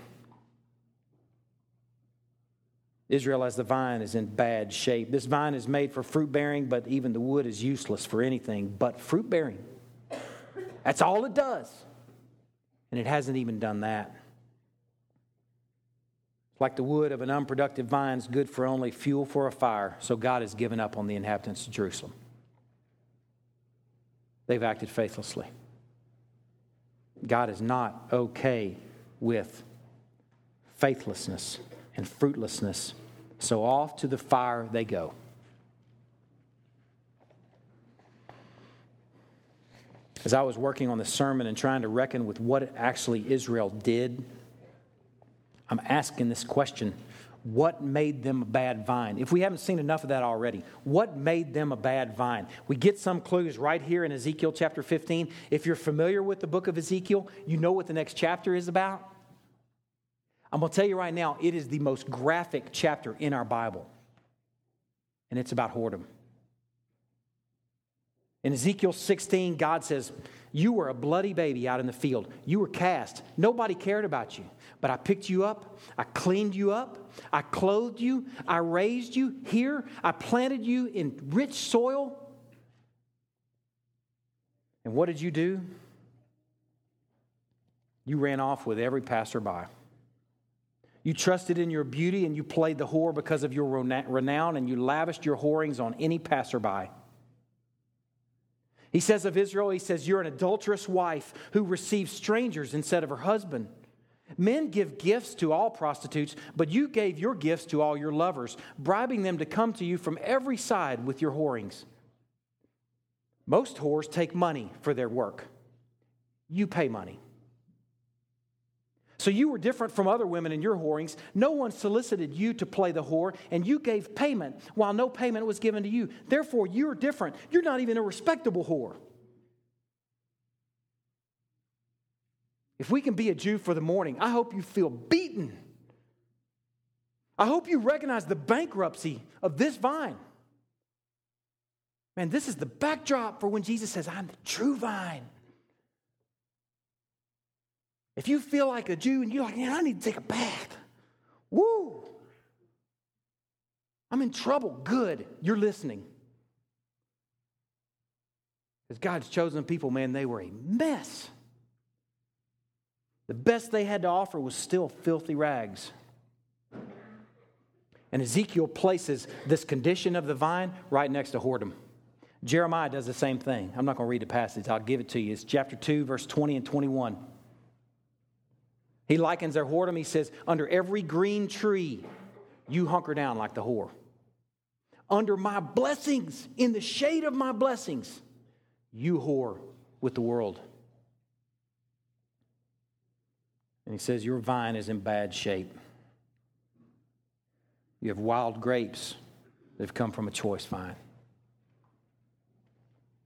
Israel, as the vine, is in bad shape. This vine is made for fruit bearing, but even the wood is useless for anything but fruit bearing. That's all it does. And it hasn't even done that. Like the wood of an unproductive vine is good for only fuel for a fire, so God has given up on the inhabitants of Jerusalem. They've acted faithlessly. God is not okay with faithlessness and fruitlessness. So off to the fire they go. As I was working on the sermon and trying to reckon with what actually Israel did, I'm asking this question what made them a bad vine? If we haven't seen enough of that already, what made them a bad vine? We get some clues right here in Ezekiel chapter 15. If you're familiar with the book of Ezekiel, you know what the next chapter is about. I'm going to tell you right now, it is the most graphic chapter in our Bible, and it's about whoredom. In Ezekiel 16, God says, You were a bloody baby out in the field. You were cast. Nobody cared about you. But I picked you up. I cleaned you up. I clothed you. I raised you here. I planted you in rich soil. And what did you do? You ran off with every passerby. You trusted in your beauty and you played the whore because of your renown and you lavished your whorings on any passerby. He says of Israel, he says, You're an adulterous wife who receives strangers instead of her husband. Men give gifts to all prostitutes, but you gave your gifts to all your lovers, bribing them to come to you from every side with your whorings. Most whores take money for their work. You pay money. So you were different from other women in your whorings. No one solicited you to play the whore, and you gave payment while no payment was given to you. Therefore, you're different. You're not even a respectable whore. If we can be a Jew for the morning, I hope you feel beaten. I hope you recognize the bankruptcy of this vine. Man, this is the backdrop for when Jesus says, I'm the true vine. If you feel like a Jew and you're like, man, I need to take a bath. Woo! I'm in trouble. Good. You're listening. Because God's chosen people, man, they were a mess. The best they had to offer was still filthy rags. And Ezekiel places this condition of the vine right next to whoredom. Jeremiah does the same thing. I'm not going to read the passage, I'll give it to you. It's chapter 2, verse 20 and 21. He likens their whoredom. He says, Under every green tree, you hunker down like the whore. Under my blessings, in the shade of my blessings, you whore with the world. And he says, Your vine is in bad shape. You have wild grapes that have come from a choice vine.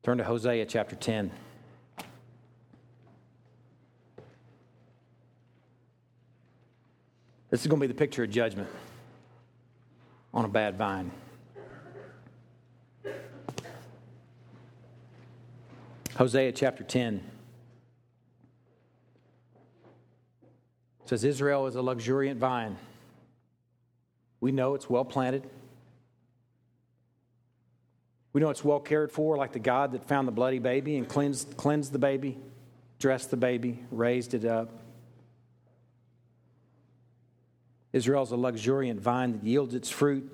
Turn to Hosea chapter 10. This is going to be the picture of judgment on a bad vine. Hosea chapter 10 says Israel is a luxuriant vine. We know it's well planted. We know it's well cared for, like the God that found the bloody baby and cleansed, cleansed the baby, dressed the baby, raised it up. Israel is a luxuriant vine that yields its fruit,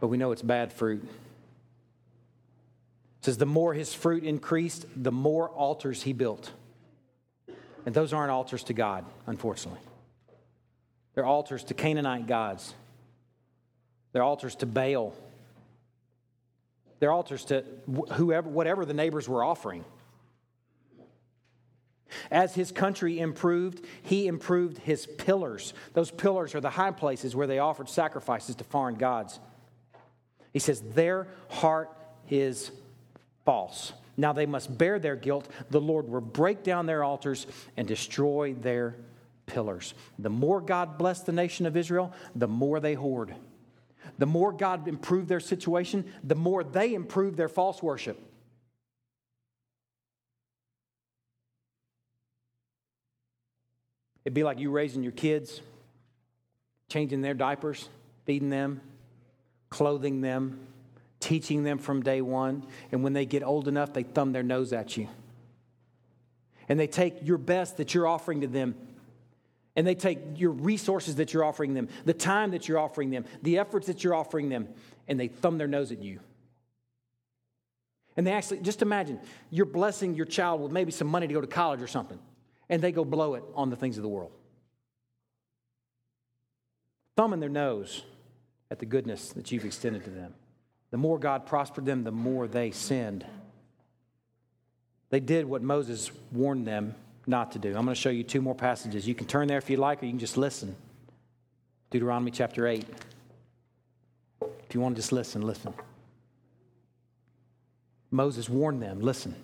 but we know it's bad fruit. It says, the more his fruit increased, the more altars he built. And those aren't altars to God, unfortunately. They're altars to Canaanite gods, they're altars to Baal. They're altars to whoever, whatever the neighbors were offering. As his country improved, he improved his pillars. Those pillars are the high places where they offered sacrifices to foreign gods. He says, Their heart is false. Now they must bear their guilt. The Lord will break down their altars and destroy their pillars. The more God blessed the nation of Israel, the more they whored. The more God improved their situation, the more they improved their false worship. It'd be like you raising your kids, changing their diapers, feeding them, clothing them, teaching them from day one. And when they get old enough, they thumb their nose at you. And they take your best that you're offering to them and they take your resources that you're offering them, the time that you're offering them, the efforts that you're offering them, and they thumb their nose at you. And they actually, just imagine, you're blessing your child with maybe some money to go to college or something, and they go blow it on the things of the world. Thumbing their nose at the goodness that you've extended to them. The more God prospered them, the more they sinned. They did what Moses warned them not to do. I'm going to show you two more passages. You can turn there if you like, or you can just listen. Deuteronomy chapter 8. If you want to just listen, listen. Moses warned them listen.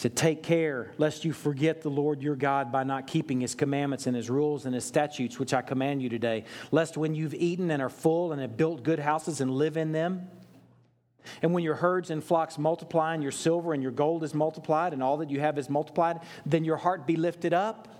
Said, Take care lest you forget the Lord your God by not keeping his commandments and his rules and his statutes, which I command you today, lest when you've eaten and are full and have built good houses and live in them, and when your herds and flocks multiply, and your silver and your gold is multiplied, and all that you have is multiplied, then your heart be lifted up,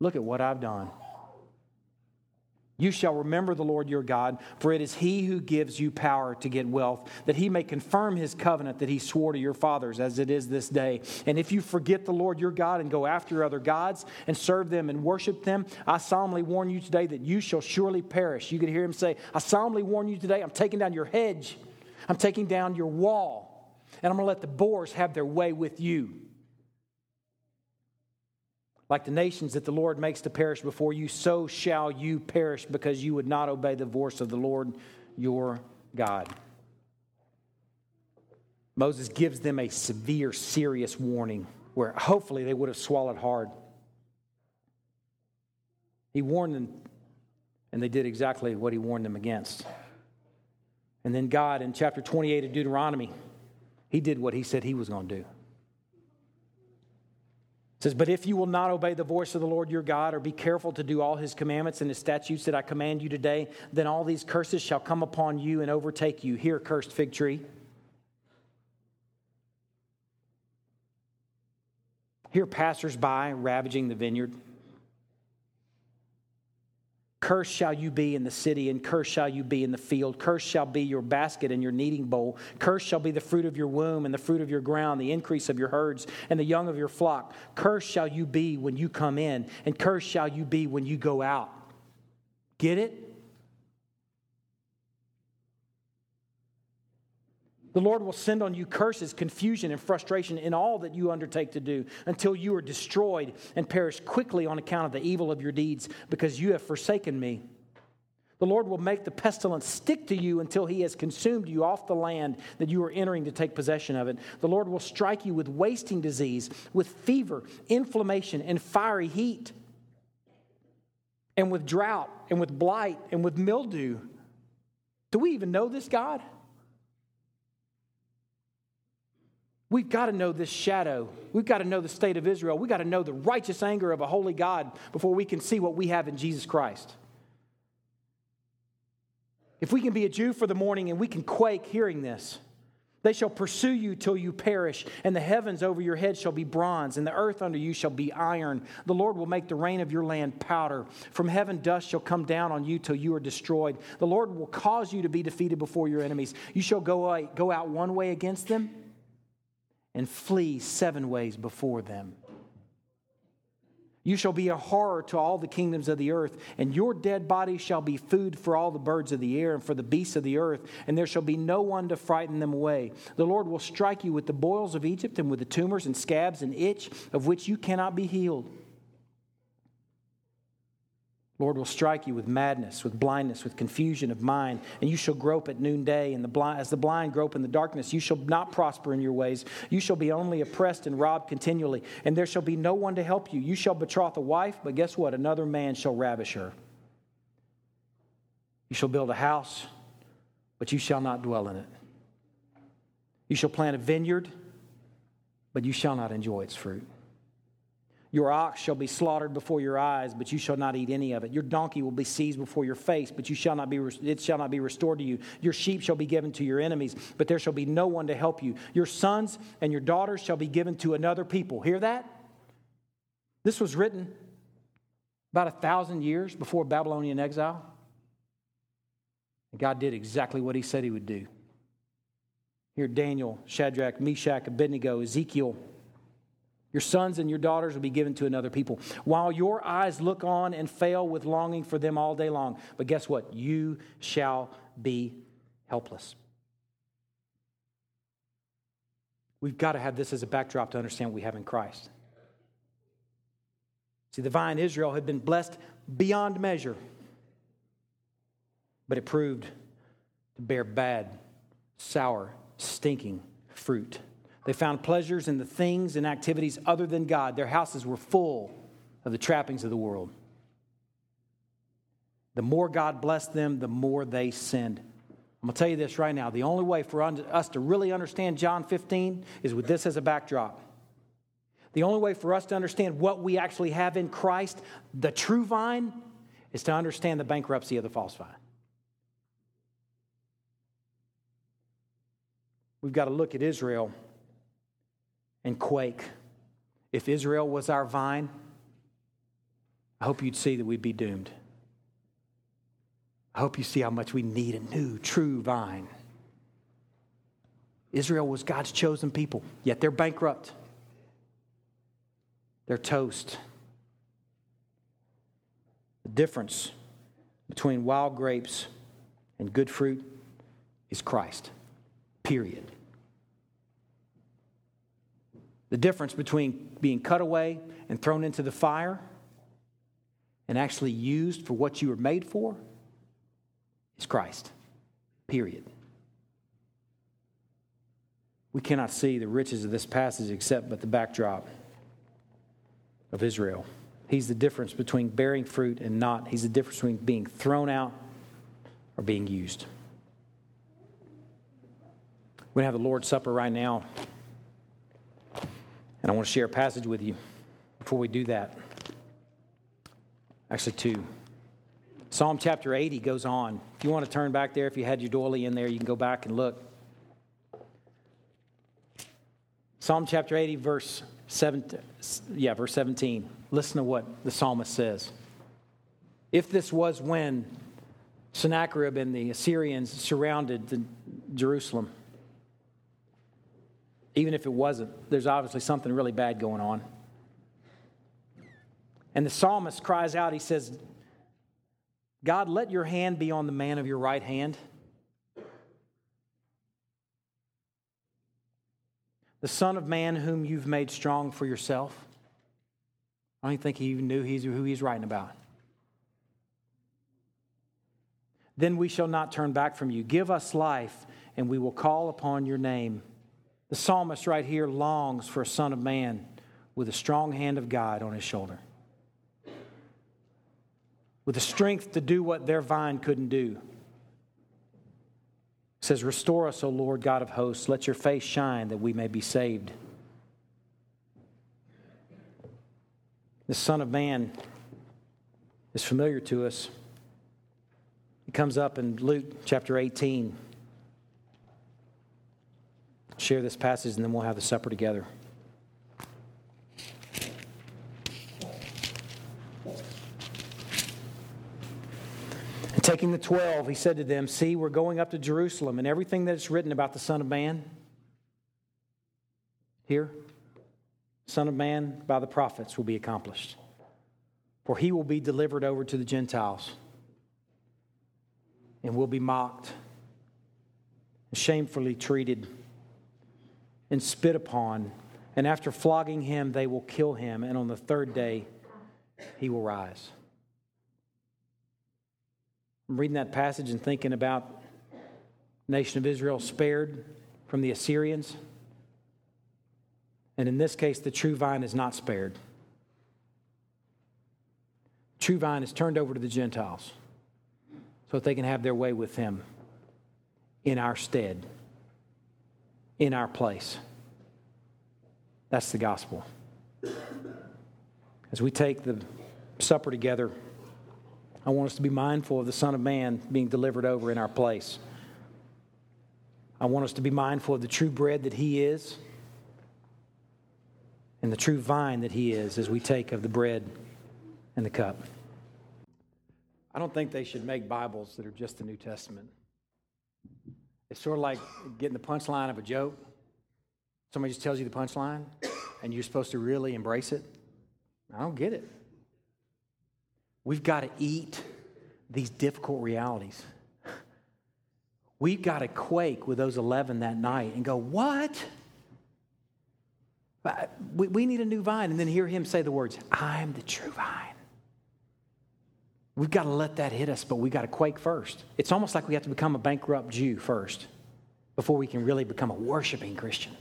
Look at what I've done. You shall remember the Lord your God, for it is he who gives you power to get wealth, that he may confirm his covenant that he swore to your fathers, as it is this day. And if you forget the Lord your God and go after other gods and serve them and worship them, I solemnly warn you today that you shall surely perish. You could hear him say, I solemnly warn you today, I'm taking down your hedge I'm taking down your wall, and I'm going to let the boars have their way with you. Like the nations that the Lord makes to perish before you, so shall you perish because you would not obey the voice of the Lord your God. Moses gives them a severe, serious warning where hopefully they would have swallowed hard. He warned them, and they did exactly what he warned them against. And then God, in chapter 28 of Deuteronomy, he did what he said he was going to do. Says, But if you will not obey the voice of the Lord your God, or be careful to do all his commandments and his statutes that I command you today, then all these curses shall come upon you and overtake you. Here, cursed fig tree. Here, passers-by ravaging the vineyard. Cursed shall you be in the city, and cursed shall you be in the field. Cursed shall be your basket and your kneading bowl. Cursed shall be the fruit of your womb, and the fruit of your ground, the increase of your herds, and the young of your flock. Cursed shall you be when you come in, and cursed shall you be when you go out. Get it? The Lord will send on you curses, confusion, and frustration in all that you undertake to do until you are destroyed and perish quickly on account of the evil of your deeds because you have forsaken me. The Lord will make the pestilence stick to you until he has consumed you off the land that you are entering to take possession of it. The Lord will strike you with wasting disease, with fever, inflammation, and fiery heat, and with drought, and with blight, and with mildew. Do we even know this God? We've got to know this shadow. We've got to know the state of Israel. We've got to know the righteous anger of a holy God before we can see what we have in Jesus Christ. If we can be a Jew for the morning and we can quake hearing this, they shall pursue you till you perish, and the heavens over your head shall be bronze, and the earth under you shall be iron. The Lord will make the rain of your land powder. From heaven dust shall come down on you till you are destroyed. The Lord will cause you to be defeated before your enemies. You shall go, uh, go out one way against them and flee seven ways before them. You shall be a horror to all the kingdoms of the earth, and your dead body shall be food for all the birds of the air and for the beasts of the earth, and there shall be no one to frighten them away. The Lord will strike you with the boils of Egypt and with the tumors and scabs and itch of which you cannot be healed. Lord will strike you with madness, with blindness, with confusion of mind, and you shall grope at noonday. And the blind, as the blind grope in the darkness, you shall not prosper in your ways. You shall be only oppressed and robbed continually, and there shall be no one to help you. You shall betroth a wife, but guess what? Another man shall ravish her. You shall build a house, but you shall not dwell in it. You shall plant a vineyard, but you shall not enjoy its fruit. Your ox shall be slaughtered before your eyes, but you shall not eat any of it. Your donkey will be seized before your face, but you shall not be, it shall not be restored to you. Your sheep shall be given to your enemies, but there shall be no one to help you. Your sons and your daughters shall be given to another people. Hear that? This was written about a thousand years before Babylonian exile. And God did exactly what he said he would do. Here, Daniel, Shadrach, Meshach, Abednego, Ezekiel, your sons and your daughters will be given to another people, while your eyes look on and fail with longing for them all day long. But guess what? You shall be helpless. We've got to have this as a backdrop to understand what we have in Christ. See, the vine Israel had been blessed beyond measure, but it proved to bear bad, sour, stinking fruit. They found pleasures in the things and activities other than God. Their houses were full of the trappings of the world. The more God blessed them, the more they sinned. I'm going to tell you this right now. The only way for us to really understand John 15 is with this as a backdrop. The only way for us to understand what we actually have in Christ, the true vine, is to understand the bankruptcy of the false vine. We've got to look at Israel and quake. If Israel was our vine, I hope you'd see that we'd be doomed. I hope you see how much we need a new, true vine. Israel was God's chosen people, yet they're bankrupt. They're toast. The difference between wild grapes and good fruit is Christ, period. The difference between being cut away and thrown into the fire and actually used for what you were made for is Christ. Period. We cannot see the riches of this passage except but the backdrop of Israel. He's the difference between bearing fruit and not. He's the difference between being thrown out or being used. We're going to have the Lord's Supper right now. And I want to share a passage with you before we do that. Actually, two. Psalm chapter 80 goes on. If you want to turn back there, if you had your doily in there, you can go back and look. Psalm chapter 80, verse 17, yeah, verse 17. Listen to what the psalmist says. If this was when Sennacherib and the Assyrians surrounded the Jerusalem, even if it wasn't, there's obviously something really bad going on. And the psalmist cries out, he says, God, let your hand be on the man of your right hand. The Son of Man whom you've made strong for yourself. I don't think he even knew who he's writing about. Then we shall not turn back from you. Give us life, and we will call upon your name. The psalmist right here longs for a son of man with a strong hand of God on his shoulder, with the strength to do what their vine couldn't do. It says, Restore us, O Lord God of hosts. Let your face shine that we may be saved. The Son of Man is familiar to us. It comes up in Luke chapter 18. Share this passage and then we'll have the supper together. And taking the twelve, he said to them, See, we're going up to Jerusalem, and everything that is written about the Son of Man here, Son of Man, by the prophets will be accomplished. For he will be delivered over to the Gentiles and will be mocked, and shamefully treated, and spit upon. And after flogging him, they will kill him, and on the third day, he will rise. I'm reading that passage and thinking about the nation of Israel spared from the Assyrians. And in this case, the true vine is not spared. True vine is turned over to the Gentiles so that they can have their way with him in our stead, in our place. That's the gospel. As we take the supper together, I want us to be mindful of the Son of Man being delivered over in our place. I want us to be mindful of the true bread that He is and the true vine that He is as we take of the bread and the cup. I don't think they should make Bibles that are just the New Testament. It's sort of like getting the punchline of a joke. Somebody just tells you the punchline, and you're supposed to really embrace it. I don't get it. We've got to eat these difficult realities. We've got to quake with those 11 that night and go, What? We need a new vine. And then hear him say the words, I'm the true vine. We've got to let that hit us, but we've got to quake first. It's almost like we have to become a bankrupt Jew first before we can really become a worshiping Christian.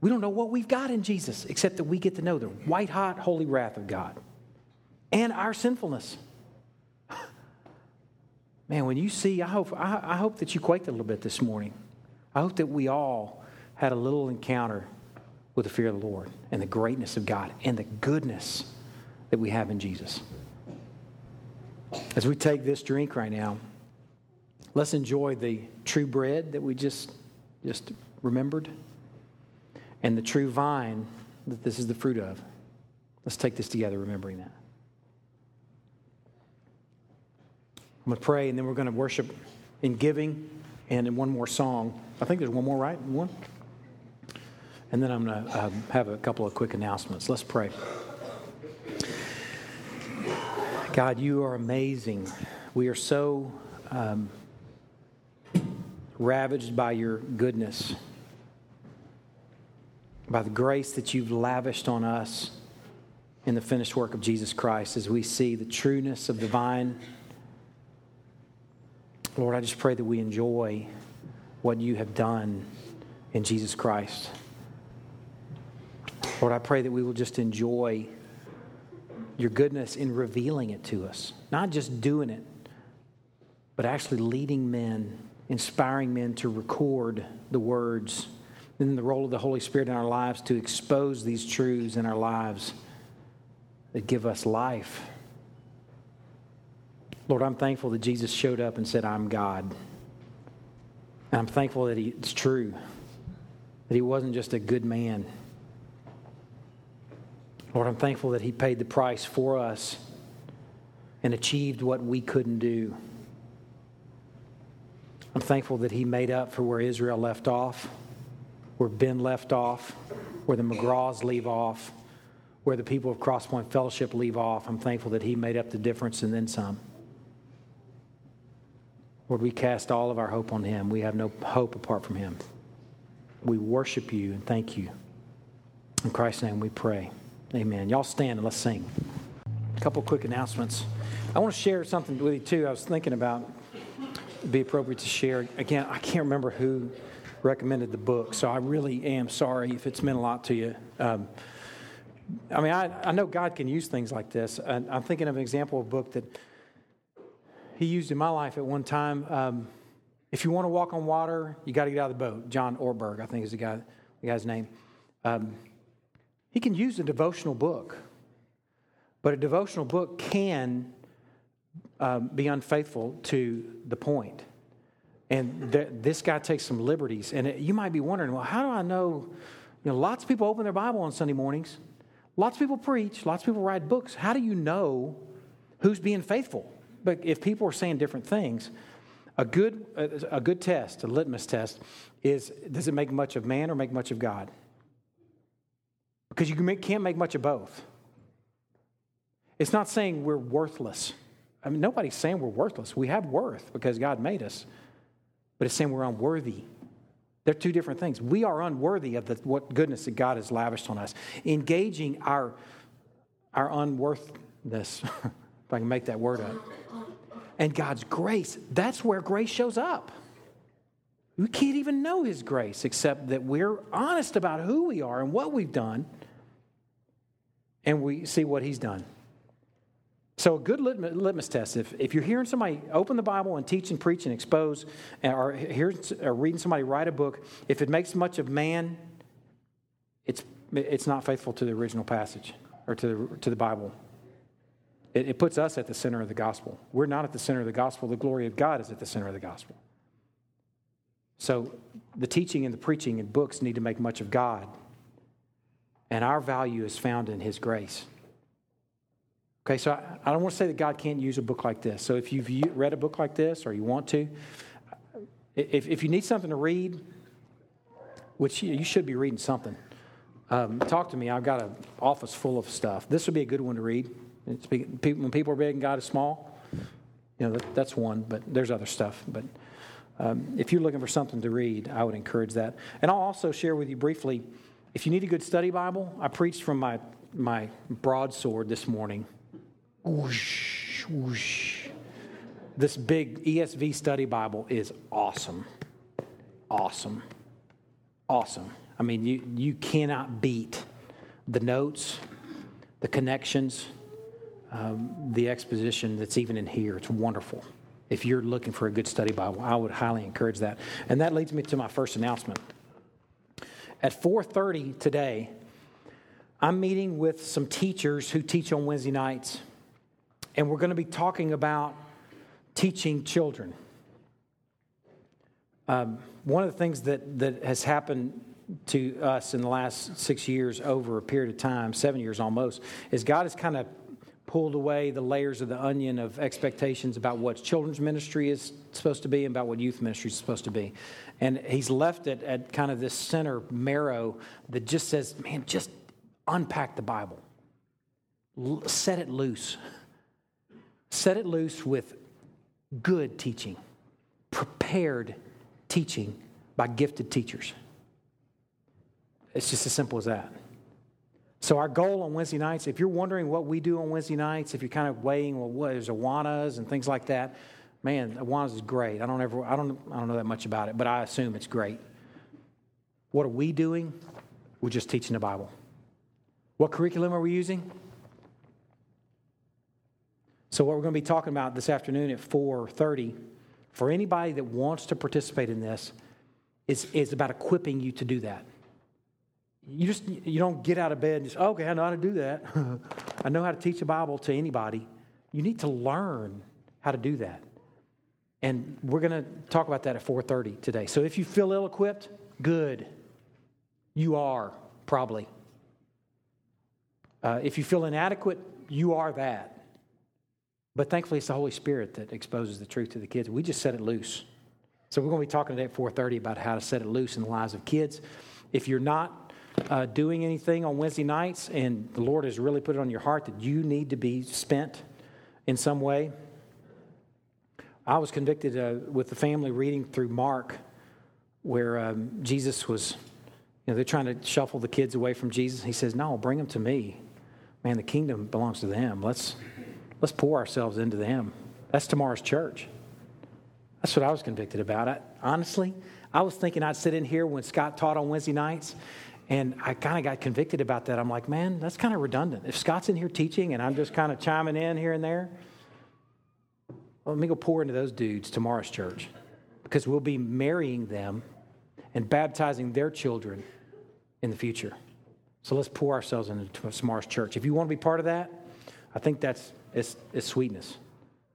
We don't know what we've got in Jesus except that we get to know the white hot holy wrath of God and our sinfulness. Man, when you see, I hope, I, I hope that you quaked a little bit this morning. I hope that we all had a little encounter with the fear of the Lord and the greatness of God and the goodness that we have in Jesus. As we take this drink right now, let's enjoy the true bread that we just, just remembered and the true vine that this is the fruit of. Let's take this together, remembering that. I'm going to pray, and then we're going to worship in giving and in one more song. I think there's one more, right? One? And then I'm going to um, have a couple of quick announcements. Let's pray. God, you are amazing. We are so um, ravaged by your goodness, by the grace that you've lavished on us in the finished work of Jesus Christ as we see the trueness of the vine Lord, I just pray that we enjoy what you have done in Jesus Christ. Lord, I pray that we will just enjoy your goodness in revealing it to us, not just doing it, but actually leading men, inspiring men to record the words, and the role of the Holy Spirit in our lives to expose these truths in our lives that give us life Lord, I'm thankful that Jesus showed up and said, I'm God. And I'm thankful that he, it's true, that he wasn't just a good man. Lord, I'm thankful that he paid the price for us and achieved what we couldn't do. I'm thankful that he made up for where Israel left off, where Ben left off, where the McGraws leave off, where the people of Crosspoint Fellowship leave off. I'm thankful that he made up the difference and then some. Lord, we cast all of our hope on Him. We have no hope apart from Him. We worship you and thank you. In Christ's name we pray. Amen. Y'all stand and let's sing. A couple quick announcements. I want to share something with you too. I was thinking about be appropriate to share. Again, I can't remember who recommended the book, so I really am sorry if it's meant a lot to you. Um, I mean, I, I know God can use things like this. And I'm thinking of an example of a book that He used in my life at one time. Um, if you want to walk on water, you got to get out of the boat. John Ortberg, I think is the guy, the guy's name. Um, he can use a devotional book, but a devotional book can um, be unfaithful to the point. And th- this guy takes some liberties. And it, you might be wondering, well, how do I know? You know, lots of people open their Bible on Sunday mornings. Lots of people preach. Lots of people write books. How do you know who's being faithful? But if people are saying different things, a good, a, a good test, a litmus test, is does it make much of man or make much of God? Because you can't make much of both. It's not saying we're worthless. I mean, nobody's saying we're worthless. We have worth because God made us, but it's saying we're unworthy. They're two different things. We are unworthy of the what goodness that God has lavished on us. Engaging our, our unworthiness, if I can make that word up, and God's grace, that's where grace shows up. We can't even know His grace except that we're honest about who we are and what we've done, and we see what He's done. So, a good litmus test if, if you're hearing somebody open the Bible and teach and preach and expose, uh, or, hearing, or reading somebody write a book, if it makes much of man, it's, it's not faithful to the original passage or to the, to the Bible. It, it puts us at the center of the gospel. We're not at the center of the gospel, the glory of God is at the center of the gospel. So, the teaching and the preaching and books need to make much of God, and our value is found in His grace. Okay, so I, I don't want to say that God can't use a book like this. So if you've read a book like this or you want to, if, if you need something to read, which you, should be reading something, um, talk to me. I've got an office full of stuff. This would be a good one to read. when people are big and God is small, you know, that, that's one, but there's other stuff. But um, if you're looking for something to read, I would encourage that. And I'll also share with you briefly if you need a good study Bible, I preached from my, my broadsword this morning whoosh, whoosh. This big ESV study Bible is awesome. Awesome. Awesome. I mean, you, you cannot beat the notes, the connections, um, the exposition that's even in here. It's wonderful. If you're looking for a good study Bible, I would highly encourage that. And that leads me to my first announcement. At 4:30 today, I'm meeting with some teachers who teach on Wednesday nights and we're going to be talking about teaching children. Um, one of the things that, that has happened to us in the last six years over a period of time, seven years almost, is God has kind of pulled away the layers of the onion of expectations about what children's ministry is supposed to be and about what youth ministry is supposed to be. And He's left it at kind of this center marrow that just says, man, just unpack the Bible, set it loose. Set it loose with good teaching, prepared teaching by gifted teachers. It's just as simple as that. So, our goal on Wednesday nights, if you're wondering what we do on Wednesday nights, if you're kind of weighing, well, what is Awanas and things like that, man, Awanas is great. I don't ever, I don't, I don't know that much about it, but I assume it's great. What are we doing? We're just teaching the Bible. What curriculum are we using? So what we're going to be talking about this afternoon at 4:30 for anybody that wants to participate in this is, is about equipping you to do that. You just you don't get out of bed and just okay, I know how to do that. I know how to teach the Bible to anybody. You need to learn how to do that. And we're going to talk about that at 4:30 today. So if you feel ill-equipped, good. You are probably. Uh, if you feel inadequate, you are that. But thankfully, it's the Holy Spirit that exposes the truth to the kids. We just set it loose. So we're going to be talking today at 4:30 about how to set it loose in the lives of kids. If you're not uh, doing anything on Wednesday nights, and the Lord has really put it on your heart that you need to be spent in some way, I was convicted uh, with the family reading through Mark, where um, Jesus was. You know, they're trying to shuffle the kids away from Jesus. He says, "No, bring them to me. Man, the kingdom belongs to them. Let's." Let's pour ourselves into them. That's tomorrow's church. That's what I was convicted about. I, honestly, I was thinking I'd sit in here when Scott taught on Wednesday nights, and I kind of got convicted about that. I'm like, man, that's kind of redundant. If Scott's in here teaching and I'm just kind of chiming in here and there, well, let me go pour into those dudes tomorrow's church because we'll be marrying them and baptizing their children in the future. So let's pour ourselves into tomorrow's church. If you want to be part of that, I think that's it's, it's sweetness.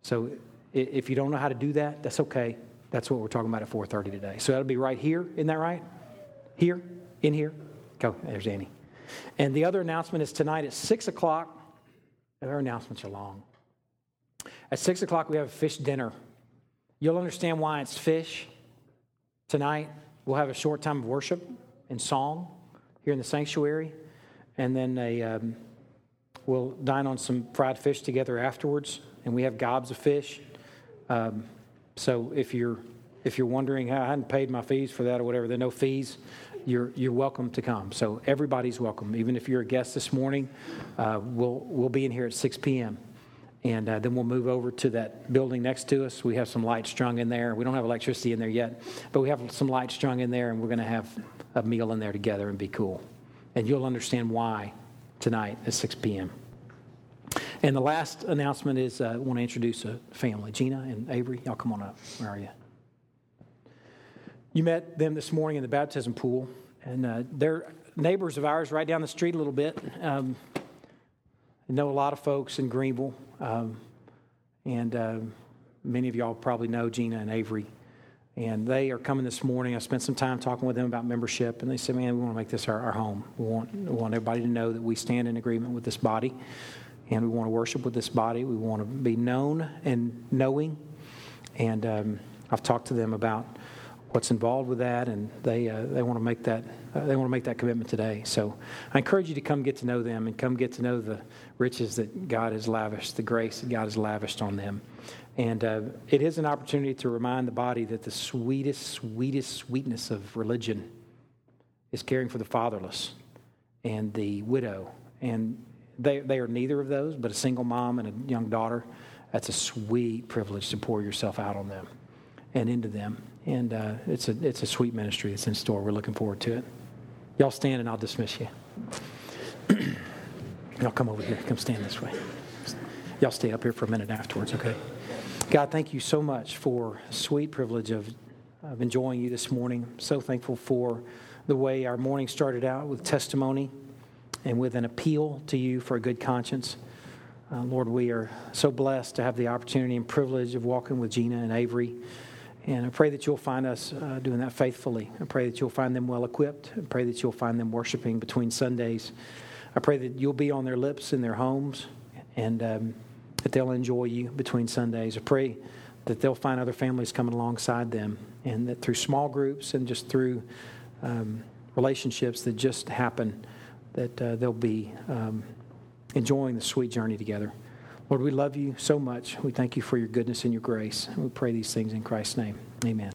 So if you don't know how to do that, that's okay. That's what we're talking about at 4:30 today. So that'll be right here. Isn't that right? Here, in here. Go. There's Annie. And the other announcement is tonight at six o'clock. Our announcements are long. At six o'clock, we have a fish dinner. You'll understand why it's fish tonight. We'll have a short time of worship and song here in the sanctuary, and then a, um, we'll dine on some fried fish together afterwards. And we have gobs of fish. Um, so if you're if you're wondering I hadn't paid my fees for that or whatever, there are no fees. You're you're welcome to come. So everybody's welcome. Even if you're a guest this morning, uh, we'll we'll be in here at 6 p.m. And uh, then we'll move over to that building next to us. We have some lights strung in there. We don't have electricity in there yet, but we have some lights strung in there, and we're going to have a meal in there together and be cool. And you'll understand why tonight at 6 p.m. And the last announcement is uh, I want to introduce a family. Gina and Avery, y'all come on up. Where are you? You met them this morning in the baptism pool, and uh, they're neighbors of ours right down the street a little bit. Um, I know a lot of folks in Greenville, um, and uh, many of y'all probably know Gina and Avery. And they are coming this morning. I spent some time talking with them about membership, and they said, "Man, we want to make this our, our home. We want, we want everybody to know that we stand in agreement with this body." and we want to worship with this body. We want to be known and knowing. And um, I've talked to them about what's involved with that, and they uh, they want to make that uh, they want to make that commitment today. So I encourage you to come get to know them and come get to know the riches that God has lavished, the grace that God has lavished on them. And uh, it is an opportunity to remind the body that the sweetest, sweetest sweetness of religion is caring for the fatherless and the widow and they, they are neither of those, but a single mom and a young daughter, that's a sweet privilege to pour yourself out on them and into them. And uh, it's, a, it's a sweet ministry that's in store. We're looking forward to it. Y'all stand and I'll dismiss you. Y'all come over here. Come stand this way. Y'all stay up here for a minute afterwards, okay? God, thank you so much for sweet privilege of, of enjoying you this morning. So thankful for the way our morning started out with testimony and with an appeal to you for a good conscience. Uh, Lord, we are so blessed to have the opportunity and privilege of walking with Gina and Avery. And I pray that you'll find us uh, doing that faithfully. I pray that you'll find them well equipped. I pray that you'll find them worshiping between Sundays. I pray that you'll be on their lips in their homes and um, that they'll enjoy you between Sundays. I pray that they'll find other families coming alongside them and that through small groups and just through um, relationships that just happen that uh, they'll be um, enjoying the sweet journey together. Lord, we love you so much. We thank you for your goodness and your grace. We pray these things in Christ's name. Amen.